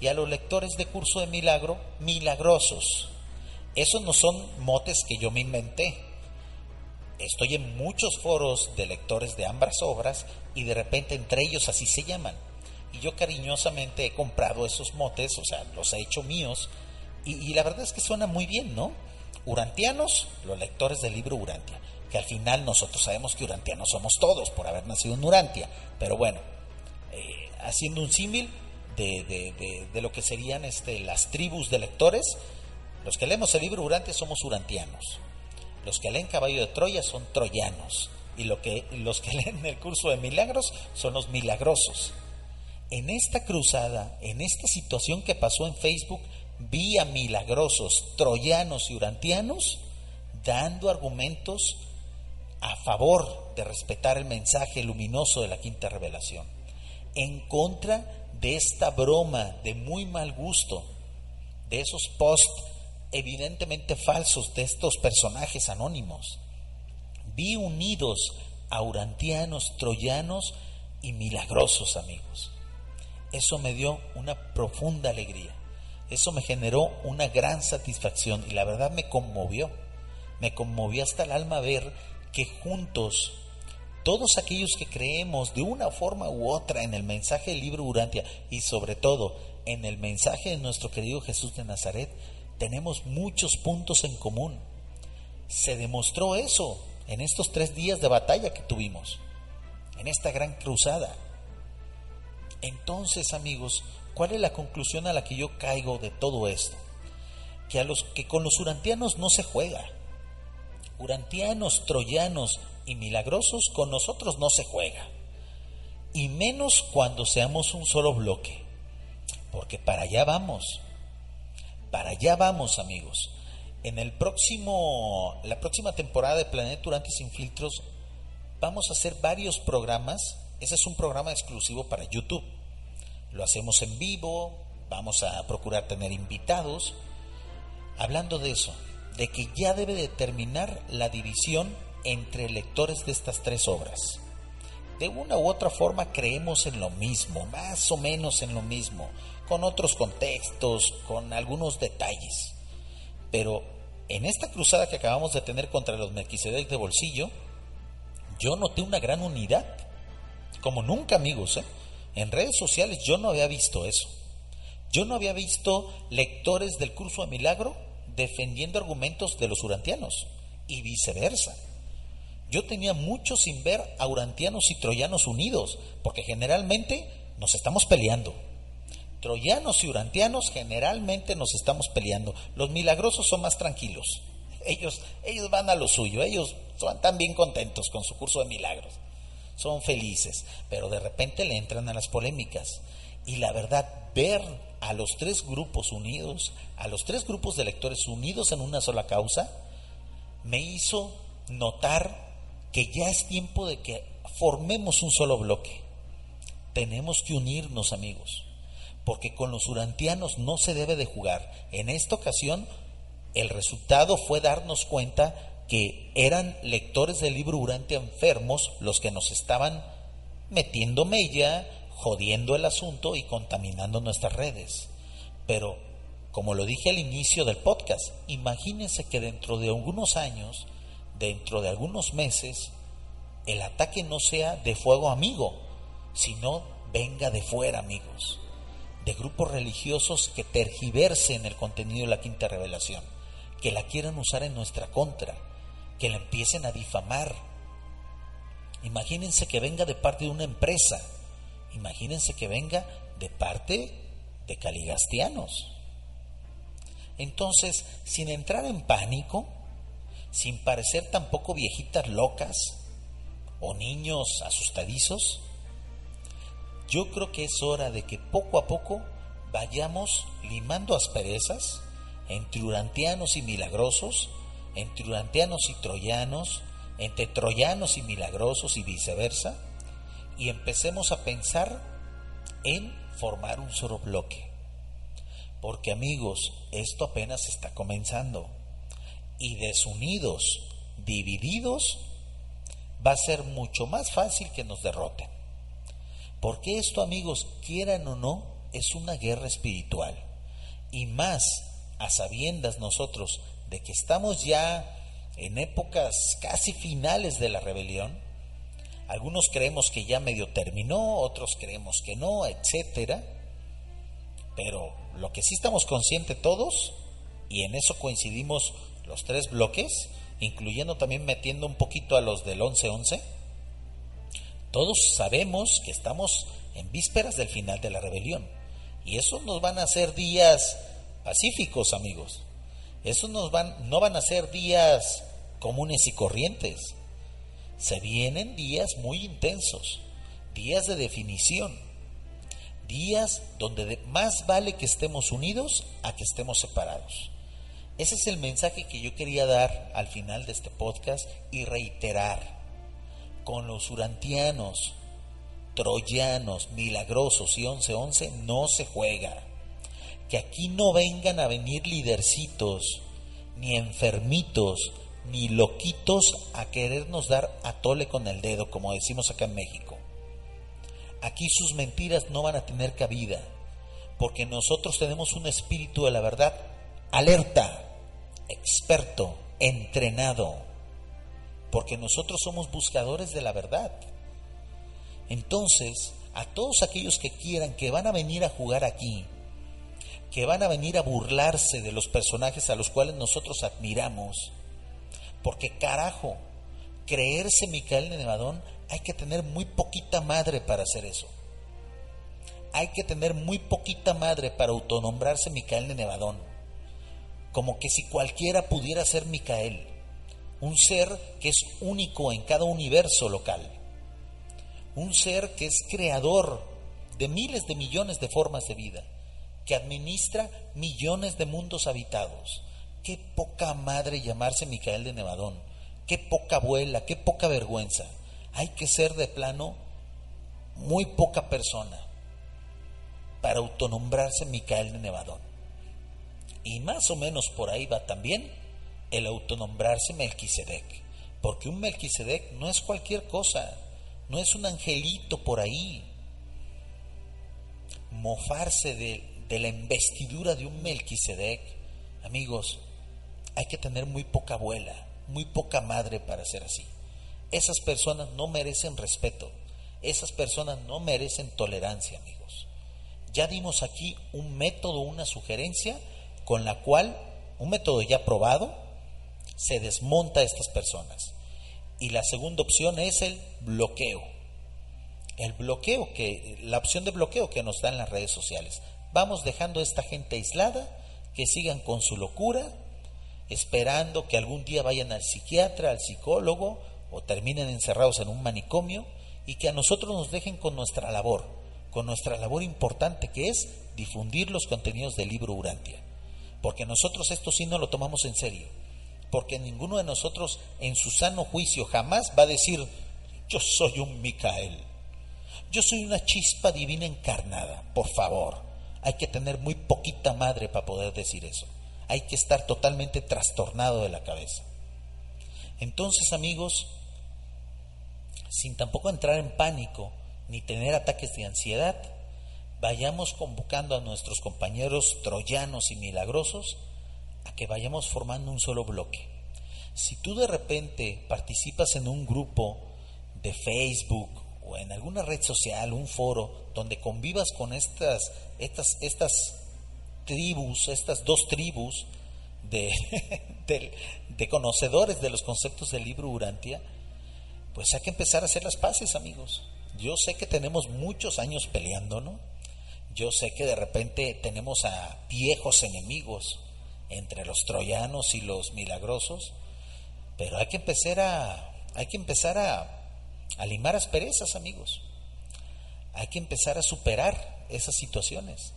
y a los lectores de curso de milagro milagrosos. Esos no son motes que yo me inventé. Estoy en muchos foros de lectores de ambas obras y de repente entre ellos así se llaman. Y yo cariñosamente he comprado esos motes, o sea, los he hecho míos. Y, la verdad es que suena muy bien, ¿no? Urantianos, los lectores del libro Urantia. Que al final nosotros sabemos que urantianos somos todos por haber nacido en Urantia. Pero bueno, eh, haciendo un símil de, de, lo que serían este, las tribus de lectores, los que leemos el libro Urantia somos urantianos. Los que leen Caballo de Troya son troyanos. Y lo que, los que <laughs> leen el curso de milagros son los milagrosos. En esta cruzada, en esta situación que pasó en Facebook, vi a milagrosos troyanos y urantianos dando argumentos a favor de respetar el mensaje luminoso de la quinta revelación, en contra de esta broma de muy mal gusto, de esos posts evidentemente falsos de estos personajes anónimos. Vi unidos a urantianos, troyanos y milagrosos amigos. Eso me dio una profunda alegría. Eso me generó una gran satisfacción y la verdad me conmovió. Me conmovió hasta el alma ver que juntos, todos aquellos que creemos de una forma u otra en el mensaje del libro Urantia y sobre todo en el mensaje de nuestro querido Jesús de Nazaret, tenemos muchos puntos en común. Se demostró eso en estos tres días de batalla que tuvimos, en esta gran cruzada. Entonces, amigos, ¿cuál es la conclusión a la que yo caigo de todo esto? Que a los que con los urantianos no se juega. Urantianos, troyanos y milagrosos con nosotros no se juega. Y menos cuando seamos un solo bloque. Porque para allá vamos. Para allá vamos, amigos. En el próximo la próxima temporada de Planeta Urantes sin filtros vamos a hacer varios programas ese es un programa exclusivo para YouTube. Lo hacemos en vivo, vamos a procurar tener invitados. Hablando de eso, de que ya debe determinar la división entre lectores de estas tres obras. De una u otra forma creemos en lo mismo, más o menos en lo mismo, con otros contextos, con algunos detalles. Pero en esta cruzada que acabamos de tener contra los Melquisedec de bolsillo, yo noté una gran unidad como nunca amigos. ¿eh? En redes sociales yo no había visto eso. Yo no había visto lectores del curso de milagro defendiendo argumentos de los urantianos y viceversa. Yo tenía mucho sin ver a urantianos y troyanos unidos, porque generalmente nos estamos peleando. Troyanos y urantianos generalmente nos estamos peleando. Los milagrosos son más tranquilos. <laughs> Ellos, ellos van a lo suyo, ellos están bien contentos con su curso de milagros son felices, pero de repente le entran a las polémicas. Y la verdad, ver a los tres grupos unidos, a los tres grupos de lectores unidos en una sola causa, me hizo notar que ya es tiempo de que formemos un solo bloque. Tenemos que unirnos, amigos, porque con los urantianos no se debe de jugar. En esta ocasión, el resultado fue darnos cuenta que eran lectores del libro Urante enfermos los que nos estaban metiendo mella, jodiendo el asunto y contaminando nuestras redes. Pero, como lo dije al inicio del podcast, imagínense que dentro de algunos años, dentro de algunos meses, el ataque no sea de fuego amigo, sino venga de fuera, amigos. de grupos religiosos que tergiversen el contenido de la quinta revelación, que la quieran usar en nuestra contra, que la empiecen a difamar. Imagínense que venga de parte de una empresa, imagínense que venga de parte de caligastianos. Entonces, sin entrar en pánico, sin parecer tampoco viejitas locas o niños asustadizos, yo creo que es hora de que poco a poco vayamos limando asperezas entre urantianos y milagrosos, entre urantianos y troyanos, entre troyanos y milagrosos y viceversa, y empecemos a pensar en formar un solo bloque. Porque amigos, esto apenas está comenzando. Y desunidos, divididos, va a ser mucho más fácil que nos derroten. Porque esto, amigos, quieran o no, es una guerra espiritual. Y más a sabiendas nosotros de que estamos ya en épocas casi finales de la rebelión. Algunos creemos que ya medio terminó, otros creemos que no, etcétera. Pero lo que sí estamos conscientes todos, y en eso coincidimos los tres bloques, incluyendo también metiendo un poquito a los del 11-11, todos sabemos que estamos en vísperas del final de la rebelión. Y eso nos van a ser días pacíficos, amigos. Eso nos van, no van a ser días comunes y corrientes. Se vienen días muy intensos, días de definición, días donde más vale que estemos unidos a que estemos separados. Ese es el mensaje que yo quería dar al final de este podcast y reiterar con los urantianos, troyanos, milagrosos y 11-11 no se juega. Que aquí no vengan a venir lidercitos, ni enfermitos, ni loquitos a querernos dar a tole con el dedo, como decimos acá en México. Aquí sus mentiras no van a tener cabida, porque nosotros tenemos un espíritu de la verdad alerta, experto, entrenado porque nosotros somos buscadores de la verdad. Entonces, a todos aquellos que quieran, que van a venir a jugar aquí, que van a venir a burlarse de los personajes a los cuales nosotros admiramos, porque carajo, creerse Micael Nevadón, hay que tener muy poquita madre para hacer eso. Hay que tener muy poquita madre para autonombrarse Micael Nevadón. Como que si cualquiera pudiera ser Micael un ser que es único en cada universo local, un ser que es creador de miles de millones de formas de vida, que administra millones de mundos habitados. Qué poca madre llamarse Micael de Nevadón, qué poca abuela, qué poca vergüenza. Hay que ser de plano muy poca persona para autonombrarse Micael de Nevadón. Y más o menos por ahí va también el autonombrarse Melquisedec, porque un Melquisedec no es cualquier cosa, no es un angelito por ahí. Mofarse de, de la investidura de un Melquisedec, amigos, hay que tener muy poca abuela, muy poca madre para ser así. Esas personas no merecen respeto, esas personas no merecen tolerancia, amigos. Ya dimos aquí un método, una sugerencia con la cual, un método ya probado, se desmonta a estas personas. Y la segunda opción es el bloqueo. El bloqueo, que, la opción de bloqueo que nos dan las redes sociales. Vamos dejando a esta gente aislada, que sigan con su locura, esperando que algún día vayan al psiquiatra, al psicólogo, o terminen encerrados en un manicomio, y que a nosotros nos dejen con nuestra labor, con nuestra labor importante que es difundir los contenidos del libro Urantia. Porque nosotros esto sí no lo tomamos en serio porque ninguno de nosotros en su sano juicio jamás va a decir, yo soy un Micael, yo soy una chispa divina encarnada, por favor. Hay que tener muy poquita madre para poder decir eso. Hay que estar totalmente trastornado de la cabeza. Entonces, amigos, sin tampoco entrar en pánico ni tener ataques de ansiedad, vayamos convocando a nuestros compañeros troyanos y milagrosos que vayamos formando un solo bloque. Si tú de repente participas en un grupo de Facebook o en alguna red social, un foro, donde convivas con estas, estas, estas tribus, estas dos tribus <laughs> de, conocedores de los conceptos del libro Urantia, pues hay que empezar a hacer las paces, amigos. Yo sé que tenemos muchos años peleando, ¿no? Yo sé que de repente tenemos a viejos enemigos entre los troyanos y los milagrosos, pero hay que empezar a, hay que empezar a, a limar asperezas, amigos. Hay que empezar a superar esas situaciones,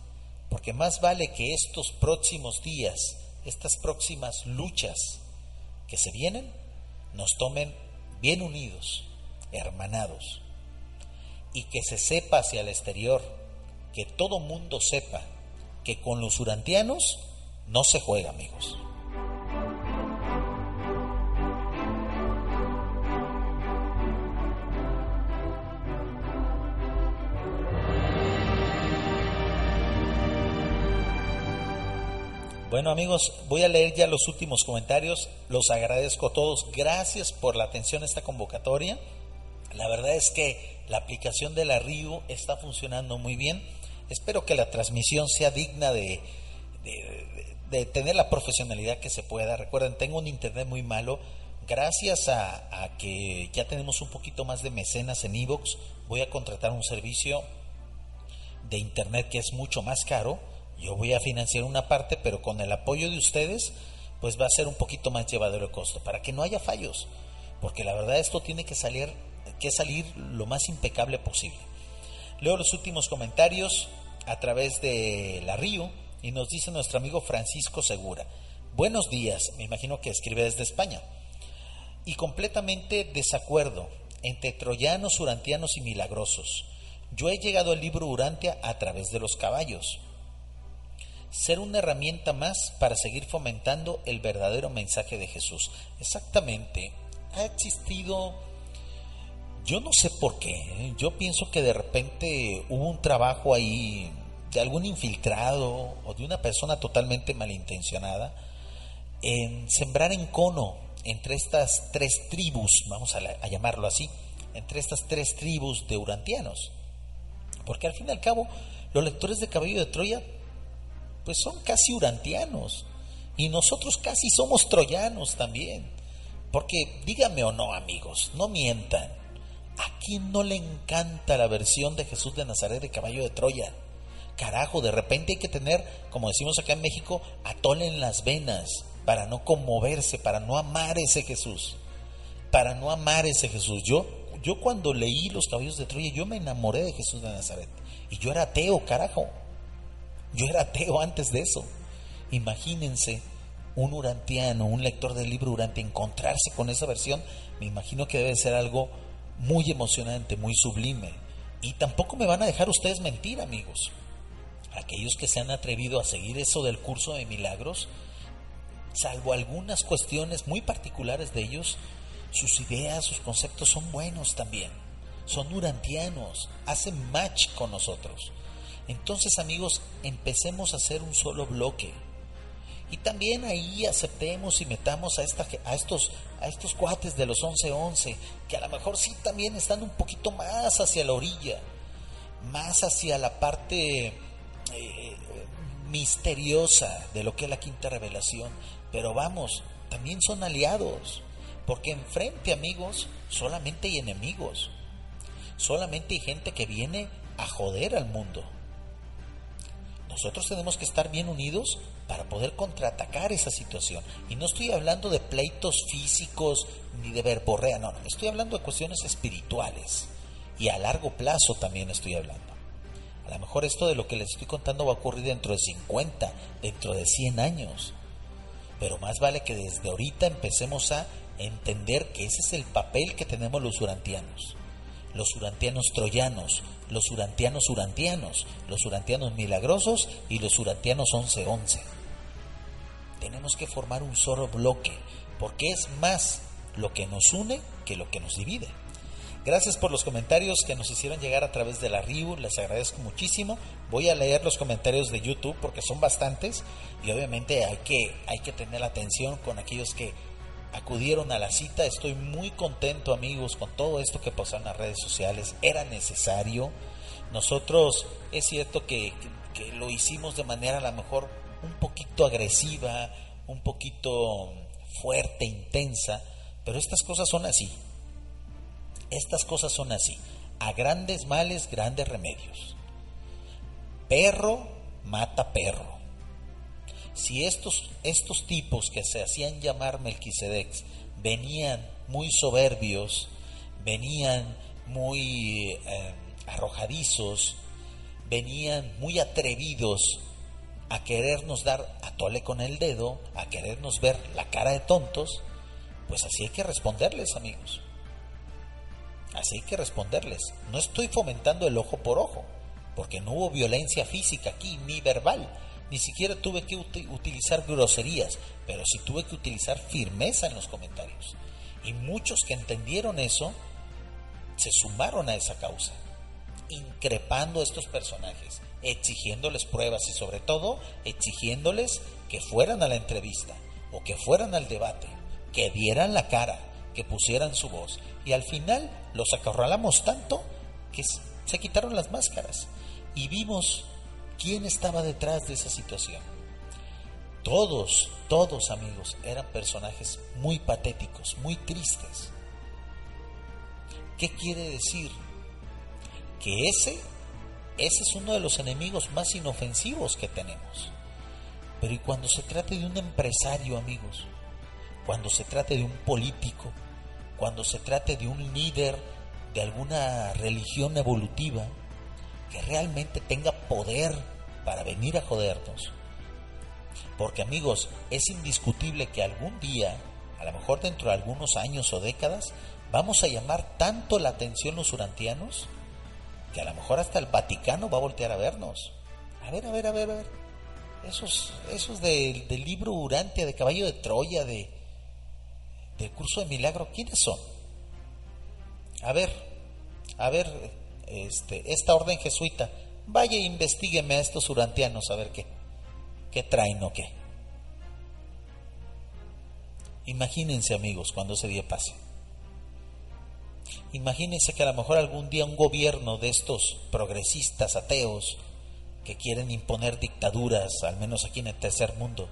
porque más vale que estos próximos días, estas próximas luchas que se vienen, nos tomen bien unidos, hermanados, y que se sepa hacia el exterior, que todo mundo sepa que con los urantianos no se juega, amigos. Bueno amigos, voy a leer ya los últimos comentarios. Los agradezco a todos. Gracias por la atención a esta convocatoria. La verdad es que la aplicación de la RIU está funcionando muy bien. Espero que la transmisión sea digna de, de, tener la profesionalidad que se pueda. Recuerden, tengo un internet muy malo. Gracias a, a que ya tenemos un poquito más de mecenas en Evox, voy a contratar un servicio de internet que es mucho más caro yo voy a financiar una parte, pero con el apoyo de ustedes, pues va a ser un poquito más llevadero el costo, para que no haya fallos, porque la verdad esto tiene que salir, que salir lo más impecable posible. Leo los últimos comentarios a través de la Río y nos dice nuestro amigo Francisco Segura. Buenos días, me imagino que escribe desde España. Y completamente desacuerdo entre troyanos, urantianos y milagrosos. Yo he llegado al libro Urantia a través de los caballos ser una herramienta más para seguir fomentando el verdadero mensaje de Jesús. Exactamente, ha existido, yo no sé por qué, ¿eh? yo pienso que de repente hubo un trabajo ahí de algún infiltrado o de una persona totalmente malintencionada en sembrar en cono entre estas tres tribus, vamos a, a llamarlo así, entre estas tres tribus de urantianos. Porque al fin y al cabo, los lectores de Caballo de Troya pues son casi urantianos. Y nosotros casi somos troyanos también. Porque díganme o no, amigos, no mientan. ¿A quién no le encanta la versión de Jesús de Nazaret de caballo de Troya? Carajo, de repente hay que tener, como decimos acá en México, atole en las venas para no conmoverse, para no amar ese Jesús. Para no amar ese Jesús. Yo, yo cuando leí Los caballos de Troya, yo me enamoré de Jesús de Nazaret. Y yo era ateo, carajo. Yo era ateo antes de eso. Imagínense un urantiano, un lector del libro Urante, encontrarse con esa versión, me imagino que debe ser algo muy emocionante, muy sublime. Y tampoco me van a dejar ustedes mentir, amigos. Aquellos que se han atrevido a seguir eso del curso de milagros, salvo algunas cuestiones muy particulares de ellos, sus ideas, sus conceptos son buenos también. Son urantianos, hacen match con nosotros. Entonces amigos, empecemos a hacer un solo bloque. Y también ahí aceptemos y metamos a, esta, a, estos, a estos cuates de los 11-11, que a lo mejor sí también están un poquito más hacia la orilla, más hacia la parte eh, misteriosa de lo que es la quinta revelación. Pero vamos, también son aliados, porque enfrente amigos solamente hay enemigos, solamente hay gente que viene a joder al mundo. Nosotros tenemos que estar bien unidos para poder contraatacar esa situación. Y no estoy hablando de pleitos físicos ni de verborrea, no, no, estoy hablando de cuestiones espirituales. Y a largo plazo también estoy hablando. A lo mejor esto de lo que les estoy contando va a ocurrir dentro de 50, dentro de 100 años. Pero más vale que desde ahorita empecemos a entender que ese es el papel que tenemos los urantianos los urantianos troyanos, los urantianos urantianos, los urantianos milagrosos y los urantianos 1111. Tenemos que formar un solo bloque, porque es más lo que nos une que lo que nos divide. Gracias por los comentarios que nos hicieron llegar a través de la RIU, les agradezco muchísimo. Voy a leer los comentarios de YouTube porque son bastantes y obviamente hay que, hay que tener atención con aquellos que acudieron a la cita. Estoy muy contento amigos con todo esto que pasó en las redes sociales. Era necesario. Nosotros es cierto que, que lo hicimos de manera a lo mejor un poquito agresiva, un poquito fuerte, intensa, pero estas cosas son así. Estas cosas son así. A grandes males, grandes remedios. Perro mata perro. Si estos, estos tipos que se hacían llamar Melquisedex venían muy soberbios, venían muy eh, arrojadizos, venían muy atrevidos a querernos dar a tole con el dedo, a querernos ver la cara de tontos, pues así hay que responderles, amigos. Así hay que responderles. No estoy fomentando el ojo por ojo, porque no hubo violencia física aquí, ni verbal. Ni siquiera tuve que utilizar groserías, pero sí tuve que utilizar firmeza en los comentarios. Y muchos que entendieron eso se sumaron a esa causa, increpando a estos personajes, exigiéndoles pruebas y sobre todo exigiéndoles que fueran a la entrevista o que fueran al debate, que dieran la cara, que pusieran su voz. Y al final los acorralamos tanto que se quitaron las máscaras y vimos quién estaba detrás de esa situación. Todos, todos amigos, eran personajes muy patéticos, muy tristes. ¿Qué quiere decir? Que ese, ese es uno de los enemigos más inofensivos que tenemos. Pero ¿y cuando se trate de un empresario, amigos? Cuando se trate de un político, cuando se trate de un líder de alguna religión evolutiva que realmente tenga poder para venir a jodernos. Porque amigos, es indiscutible que algún día, a lo mejor dentro de algunos años o décadas, vamos a llamar tanto la atención los urantianos que a lo mejor hasta el Vaticano va a voltear a vernos. A ver, a ver, a ver, a ver. Esos, esos del libro Urantia, de Caballo de Troya, de, del curso de milagro, ¿quiénes son? A ver, a ver, este, esta orden jesuita, vaya e investigueme a estos urantianos a ver qué, qué traen o qué. Imagínense amigos cuando ese día pase. Imagínense que a lo mejor algún día un gobierno de estos progresistas ateos que quieren imponer dictaduras, al menos aquí en el tercer mundo,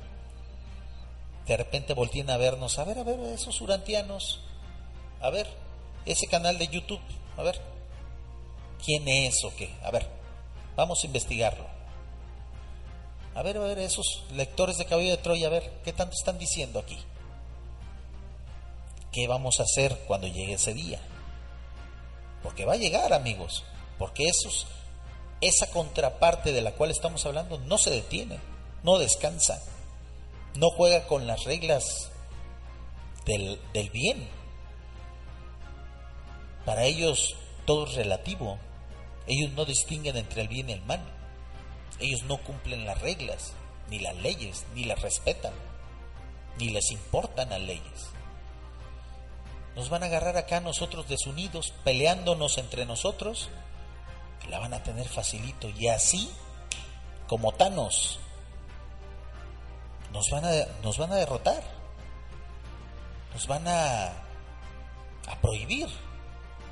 de repente volteen a vernos, a ver, a ver, esos urantianos, a ver, ese canal de YouTube, a ver, ¿quién es o qué? A ver, vamos a investigarlo. A ver, a ver, esos lectores de Caballo de Troya, a ver, ¿qué tanto están diciendo aquí? ¿Qué vamos a hacer cuando llegue ese día? Porque va a llegar, amigos, porque esos, esa contraparte de la cual estamos hablando no se detiene, no descansa no juega con las reglas del, bien. Para ellos todo es relativo. Ellos no distinguen entre el bien y el mal. Ellos no cumplen las reglas, ni las leyes, ni las respetan, ni les importan las leyes. Nos van a agarrar acá nosotros desunidos, peleándonos entre nosotros. La van a tener facilito. Y así, como Thanos, nos van a, derrotar, nos van a prohibir,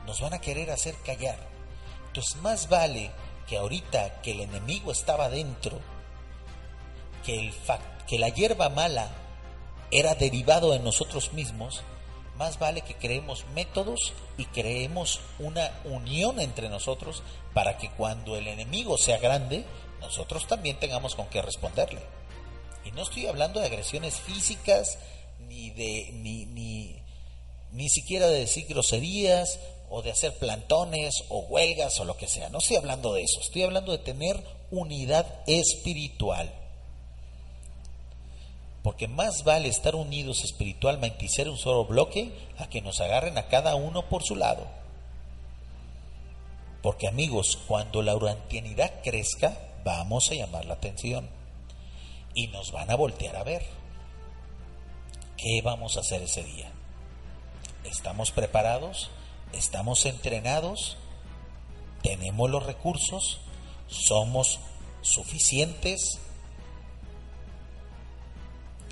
nos van a querer hacer callar. Entonces más vale que ahorita que el enemigo estaba dentro, que, el que la hierba mala era derivado de nosotros mismos, más vale que creemos métodos y creemos una unión entre nosotros para que cuando el enemigo sea grande, nosotros también tengamos con qué responderle. Y no estoy hablando de agresiones físicas, ni de ni, ni, ni siquiera de decir groserías o de hacer plantones o huelgas o lo que sea. No estoy hablando de eso. Estoy hablando de tener unidad espiritual. Porque más vale estar unidos espiritualmente y ser un solo bloque a que nos agarren a cada uno por su lado. Porque amigos, cuando la urantianidad crezca, vamos a llamar la atención y nos van a voltear a ver. ¿Qué vamos a hacer ese día? ¿Estamos preparados? ¿Estamos entrenados? ¿Tenemos los recursos? ¿Somos suficientes?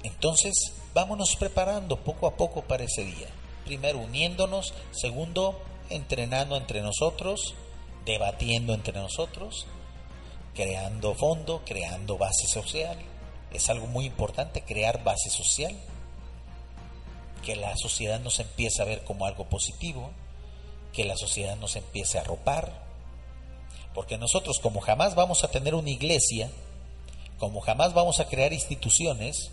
Entonces, vámonos preparando poco a poco para ese día. Primero uniéndonos, segundo entrenando entre nosotros, debatiendo entre nosotros, creando fondo, creando base social. Es algo muy importante crear base social, que la sociedad nos empiece a ver como algo positivo, que la sociedad nos empiece a ropar, porque nosotros como jamás vamos a tener una iglesia, como jamás vamos a crear instituciones,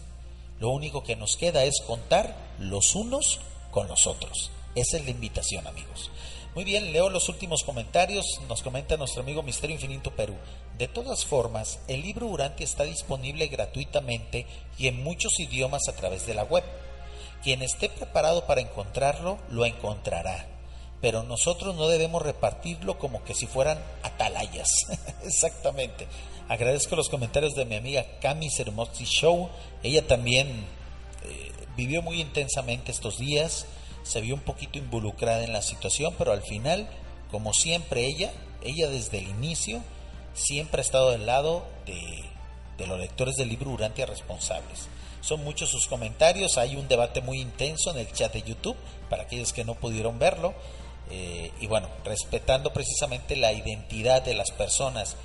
lo único que nos queda es contar los unos con los otros. Esa es la invitación, amigos. Muy bien, leo los últimos comentarios. Nos comenta nuestro amigo Misterio Infinito Perú. De todas formas, el libro Urantia está disponible gratuitamente y en muchos idiomas a través de la web. Quien esté preparado para encontrarlo, lo encontrará. Pero nosotros no debemos repartirlo como que si fueran atalayas. <laughs> Exactamente. Agradezco los comentarios de mi amiga Cami Sermoxi Show. Ella también eh, vivió muy intensamente estos días se vio un poquito involucrada en la situación, pero al final, como siempre ella, ella desde el inicio, siempre ha estado del lado de, los lectores del libro Urantia responsables. Son muchos sus comentarios, hay un debate muy intenso en el chat de YouTube, para aquellos que no pudieron verlo, eh, y bueno, respetando precisamente la identidad de las personas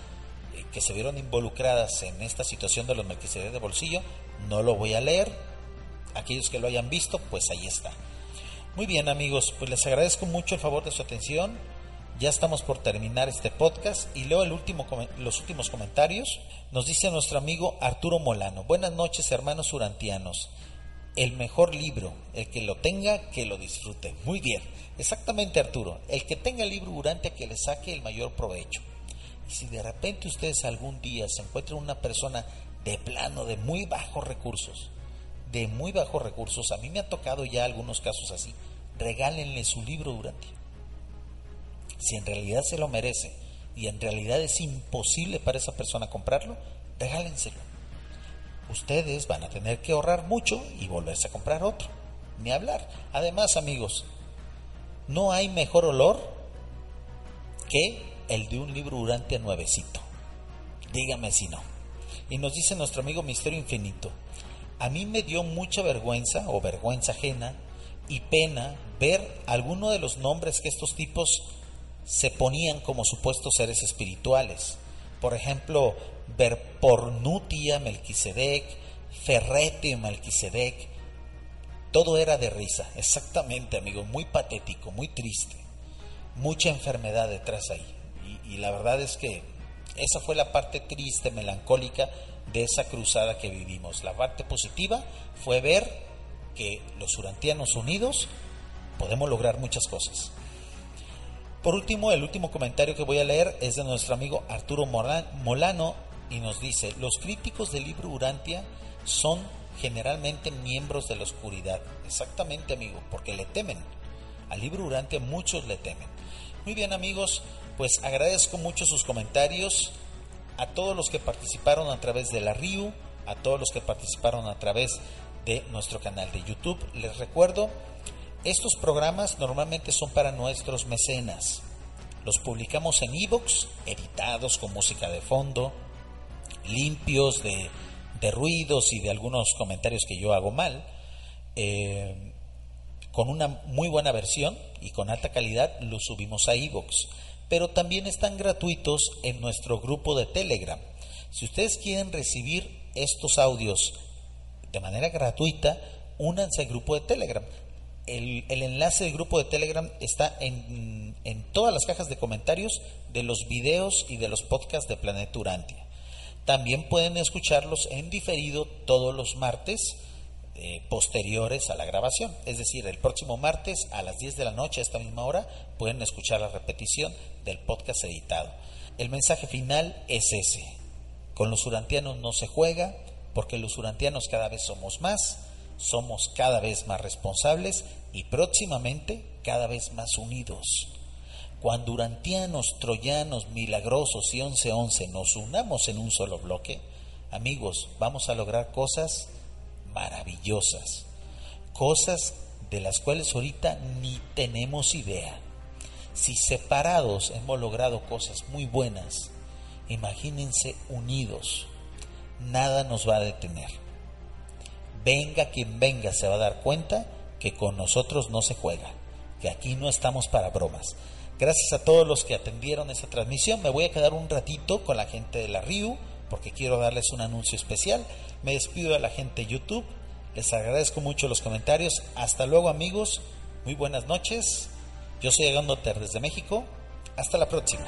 eh, que se vieron involucradas en esta situación de los Melquisedec de bolsillo, no lo voy a leer. Aquellos que lo hayan visto, pues ahí está. Muy bien amigos, pues les agradezco mucho el favor de su atención. Ya estamos por terminar este podcast y leo el último, los últimos comentarios. Nos dice nuestro amigo Arturo Molano. Buenas noches hermanos urantianos. El mejor libro, el que lo tenga, que lo disfrute. Muy bien, exactamente Arturo. El que tenga el libro Urantia, que le saque el mayor provecho. Y si de repente ustedes algún día se encuentran una persona de plano, de muy bajos recursos, de muy bajos recursos, a mí me ha tocado ya algunos casos así, regálenle su libro durante. Si en realidad se lo merece y en realidad es imposible para esa persona comprarlo, regálenselo. Ustedes van a tener que ahorrar mucho y volverse a comprar otro. Ni hablar. Además, amigos, no hay mejor olor que el de un libro durante nuevecito. Dígame si no. Y nos dice nuestro amigo Misterio Infinito, a mí me dio mucha vergüenza o vergüenza ajena y pena ver alguno de los nombres que estos tipos se ponían como supuestos seres espirituales. Por ejemplo, Verpornutia Melquisedec, Ferrete Melquisedec. Todo era de risa, exactamente, amigo, muy patético, muy triste. Mucha enfermedad detrás ahí. Y, y la verdad es que esa fue la parte triste, melancólica de esa cruzada que vivimos. La parte positiva fue ver que los urantianos unidos podemos lograr muchas cosas. Por último, el último comentario que voy a leer es de nuestro amigo Arturo Molano y nos dice, los críticos del libro Urantia son generalmente miembros de la oscuridad. Exactamente, amigo, porque le temen. Al libro Urantia muchos le temen. Muy bien, amigos, pues agradezco mucho sus comentarios a todos los que participaron a través de la RIU, a todos los que participaron a través de nuestro canal de YouTube. Les recuerdo, estos programas normalmente son para nuestros mecenas. Los publicamos en iVoox, editados con música de fondo, limpios de, ruidos y de algunos comentarios que yo hago mal, eh, con una muy buena versión y con alta calidad, los subimos a iVoox pero también están gratuitos en nuestro grupo de Telegram. Si ustedes quieren recibir estos audios de manera gratuita, únanse al grupo de Telegram. El, enlace del grupo de Telegram está en, en, todas las cajas de comentarios de los videos y de los podcasts de Planeta Urantia. También pueden escucharlos en diferido todos los martes eh, posteriores a la grabación. Es decir, el próximo martes a las 10 de la noche, a esta misma hora, pueden escuchar la repetición del podcast editado. El mensaje final es ese. Con los urantianos no se juega porque los urantianos cada vez somos más, somos cada vez más responsables y próximamente cada vez más unidos. Cuando urantianos, troyanos, milagrosos y 1111 nos unamos en un solo bloque, amigos, vamos a lograr cosas maravillosas, cosas de las cuales ahorita ni tenemos idea. Si separados hemos logrado cosas muy buenas, imagínense unidos, nada nos va a detener. venga quien venga se va a dar cuenta que con nosotros no se juega, que aquí no estamos para bromas. Gracias a todos los que atendieron esta transmisión. Me voy a quedar un ratito con la gente de la RIU porque quiero darles un anuncio especial. Me despido de la gente de YouTube. Les agradezco mucho los comentarios. Hasta luego amigos. Muy buenas noches. Yo soy Ter desde México. Hasta la próxima.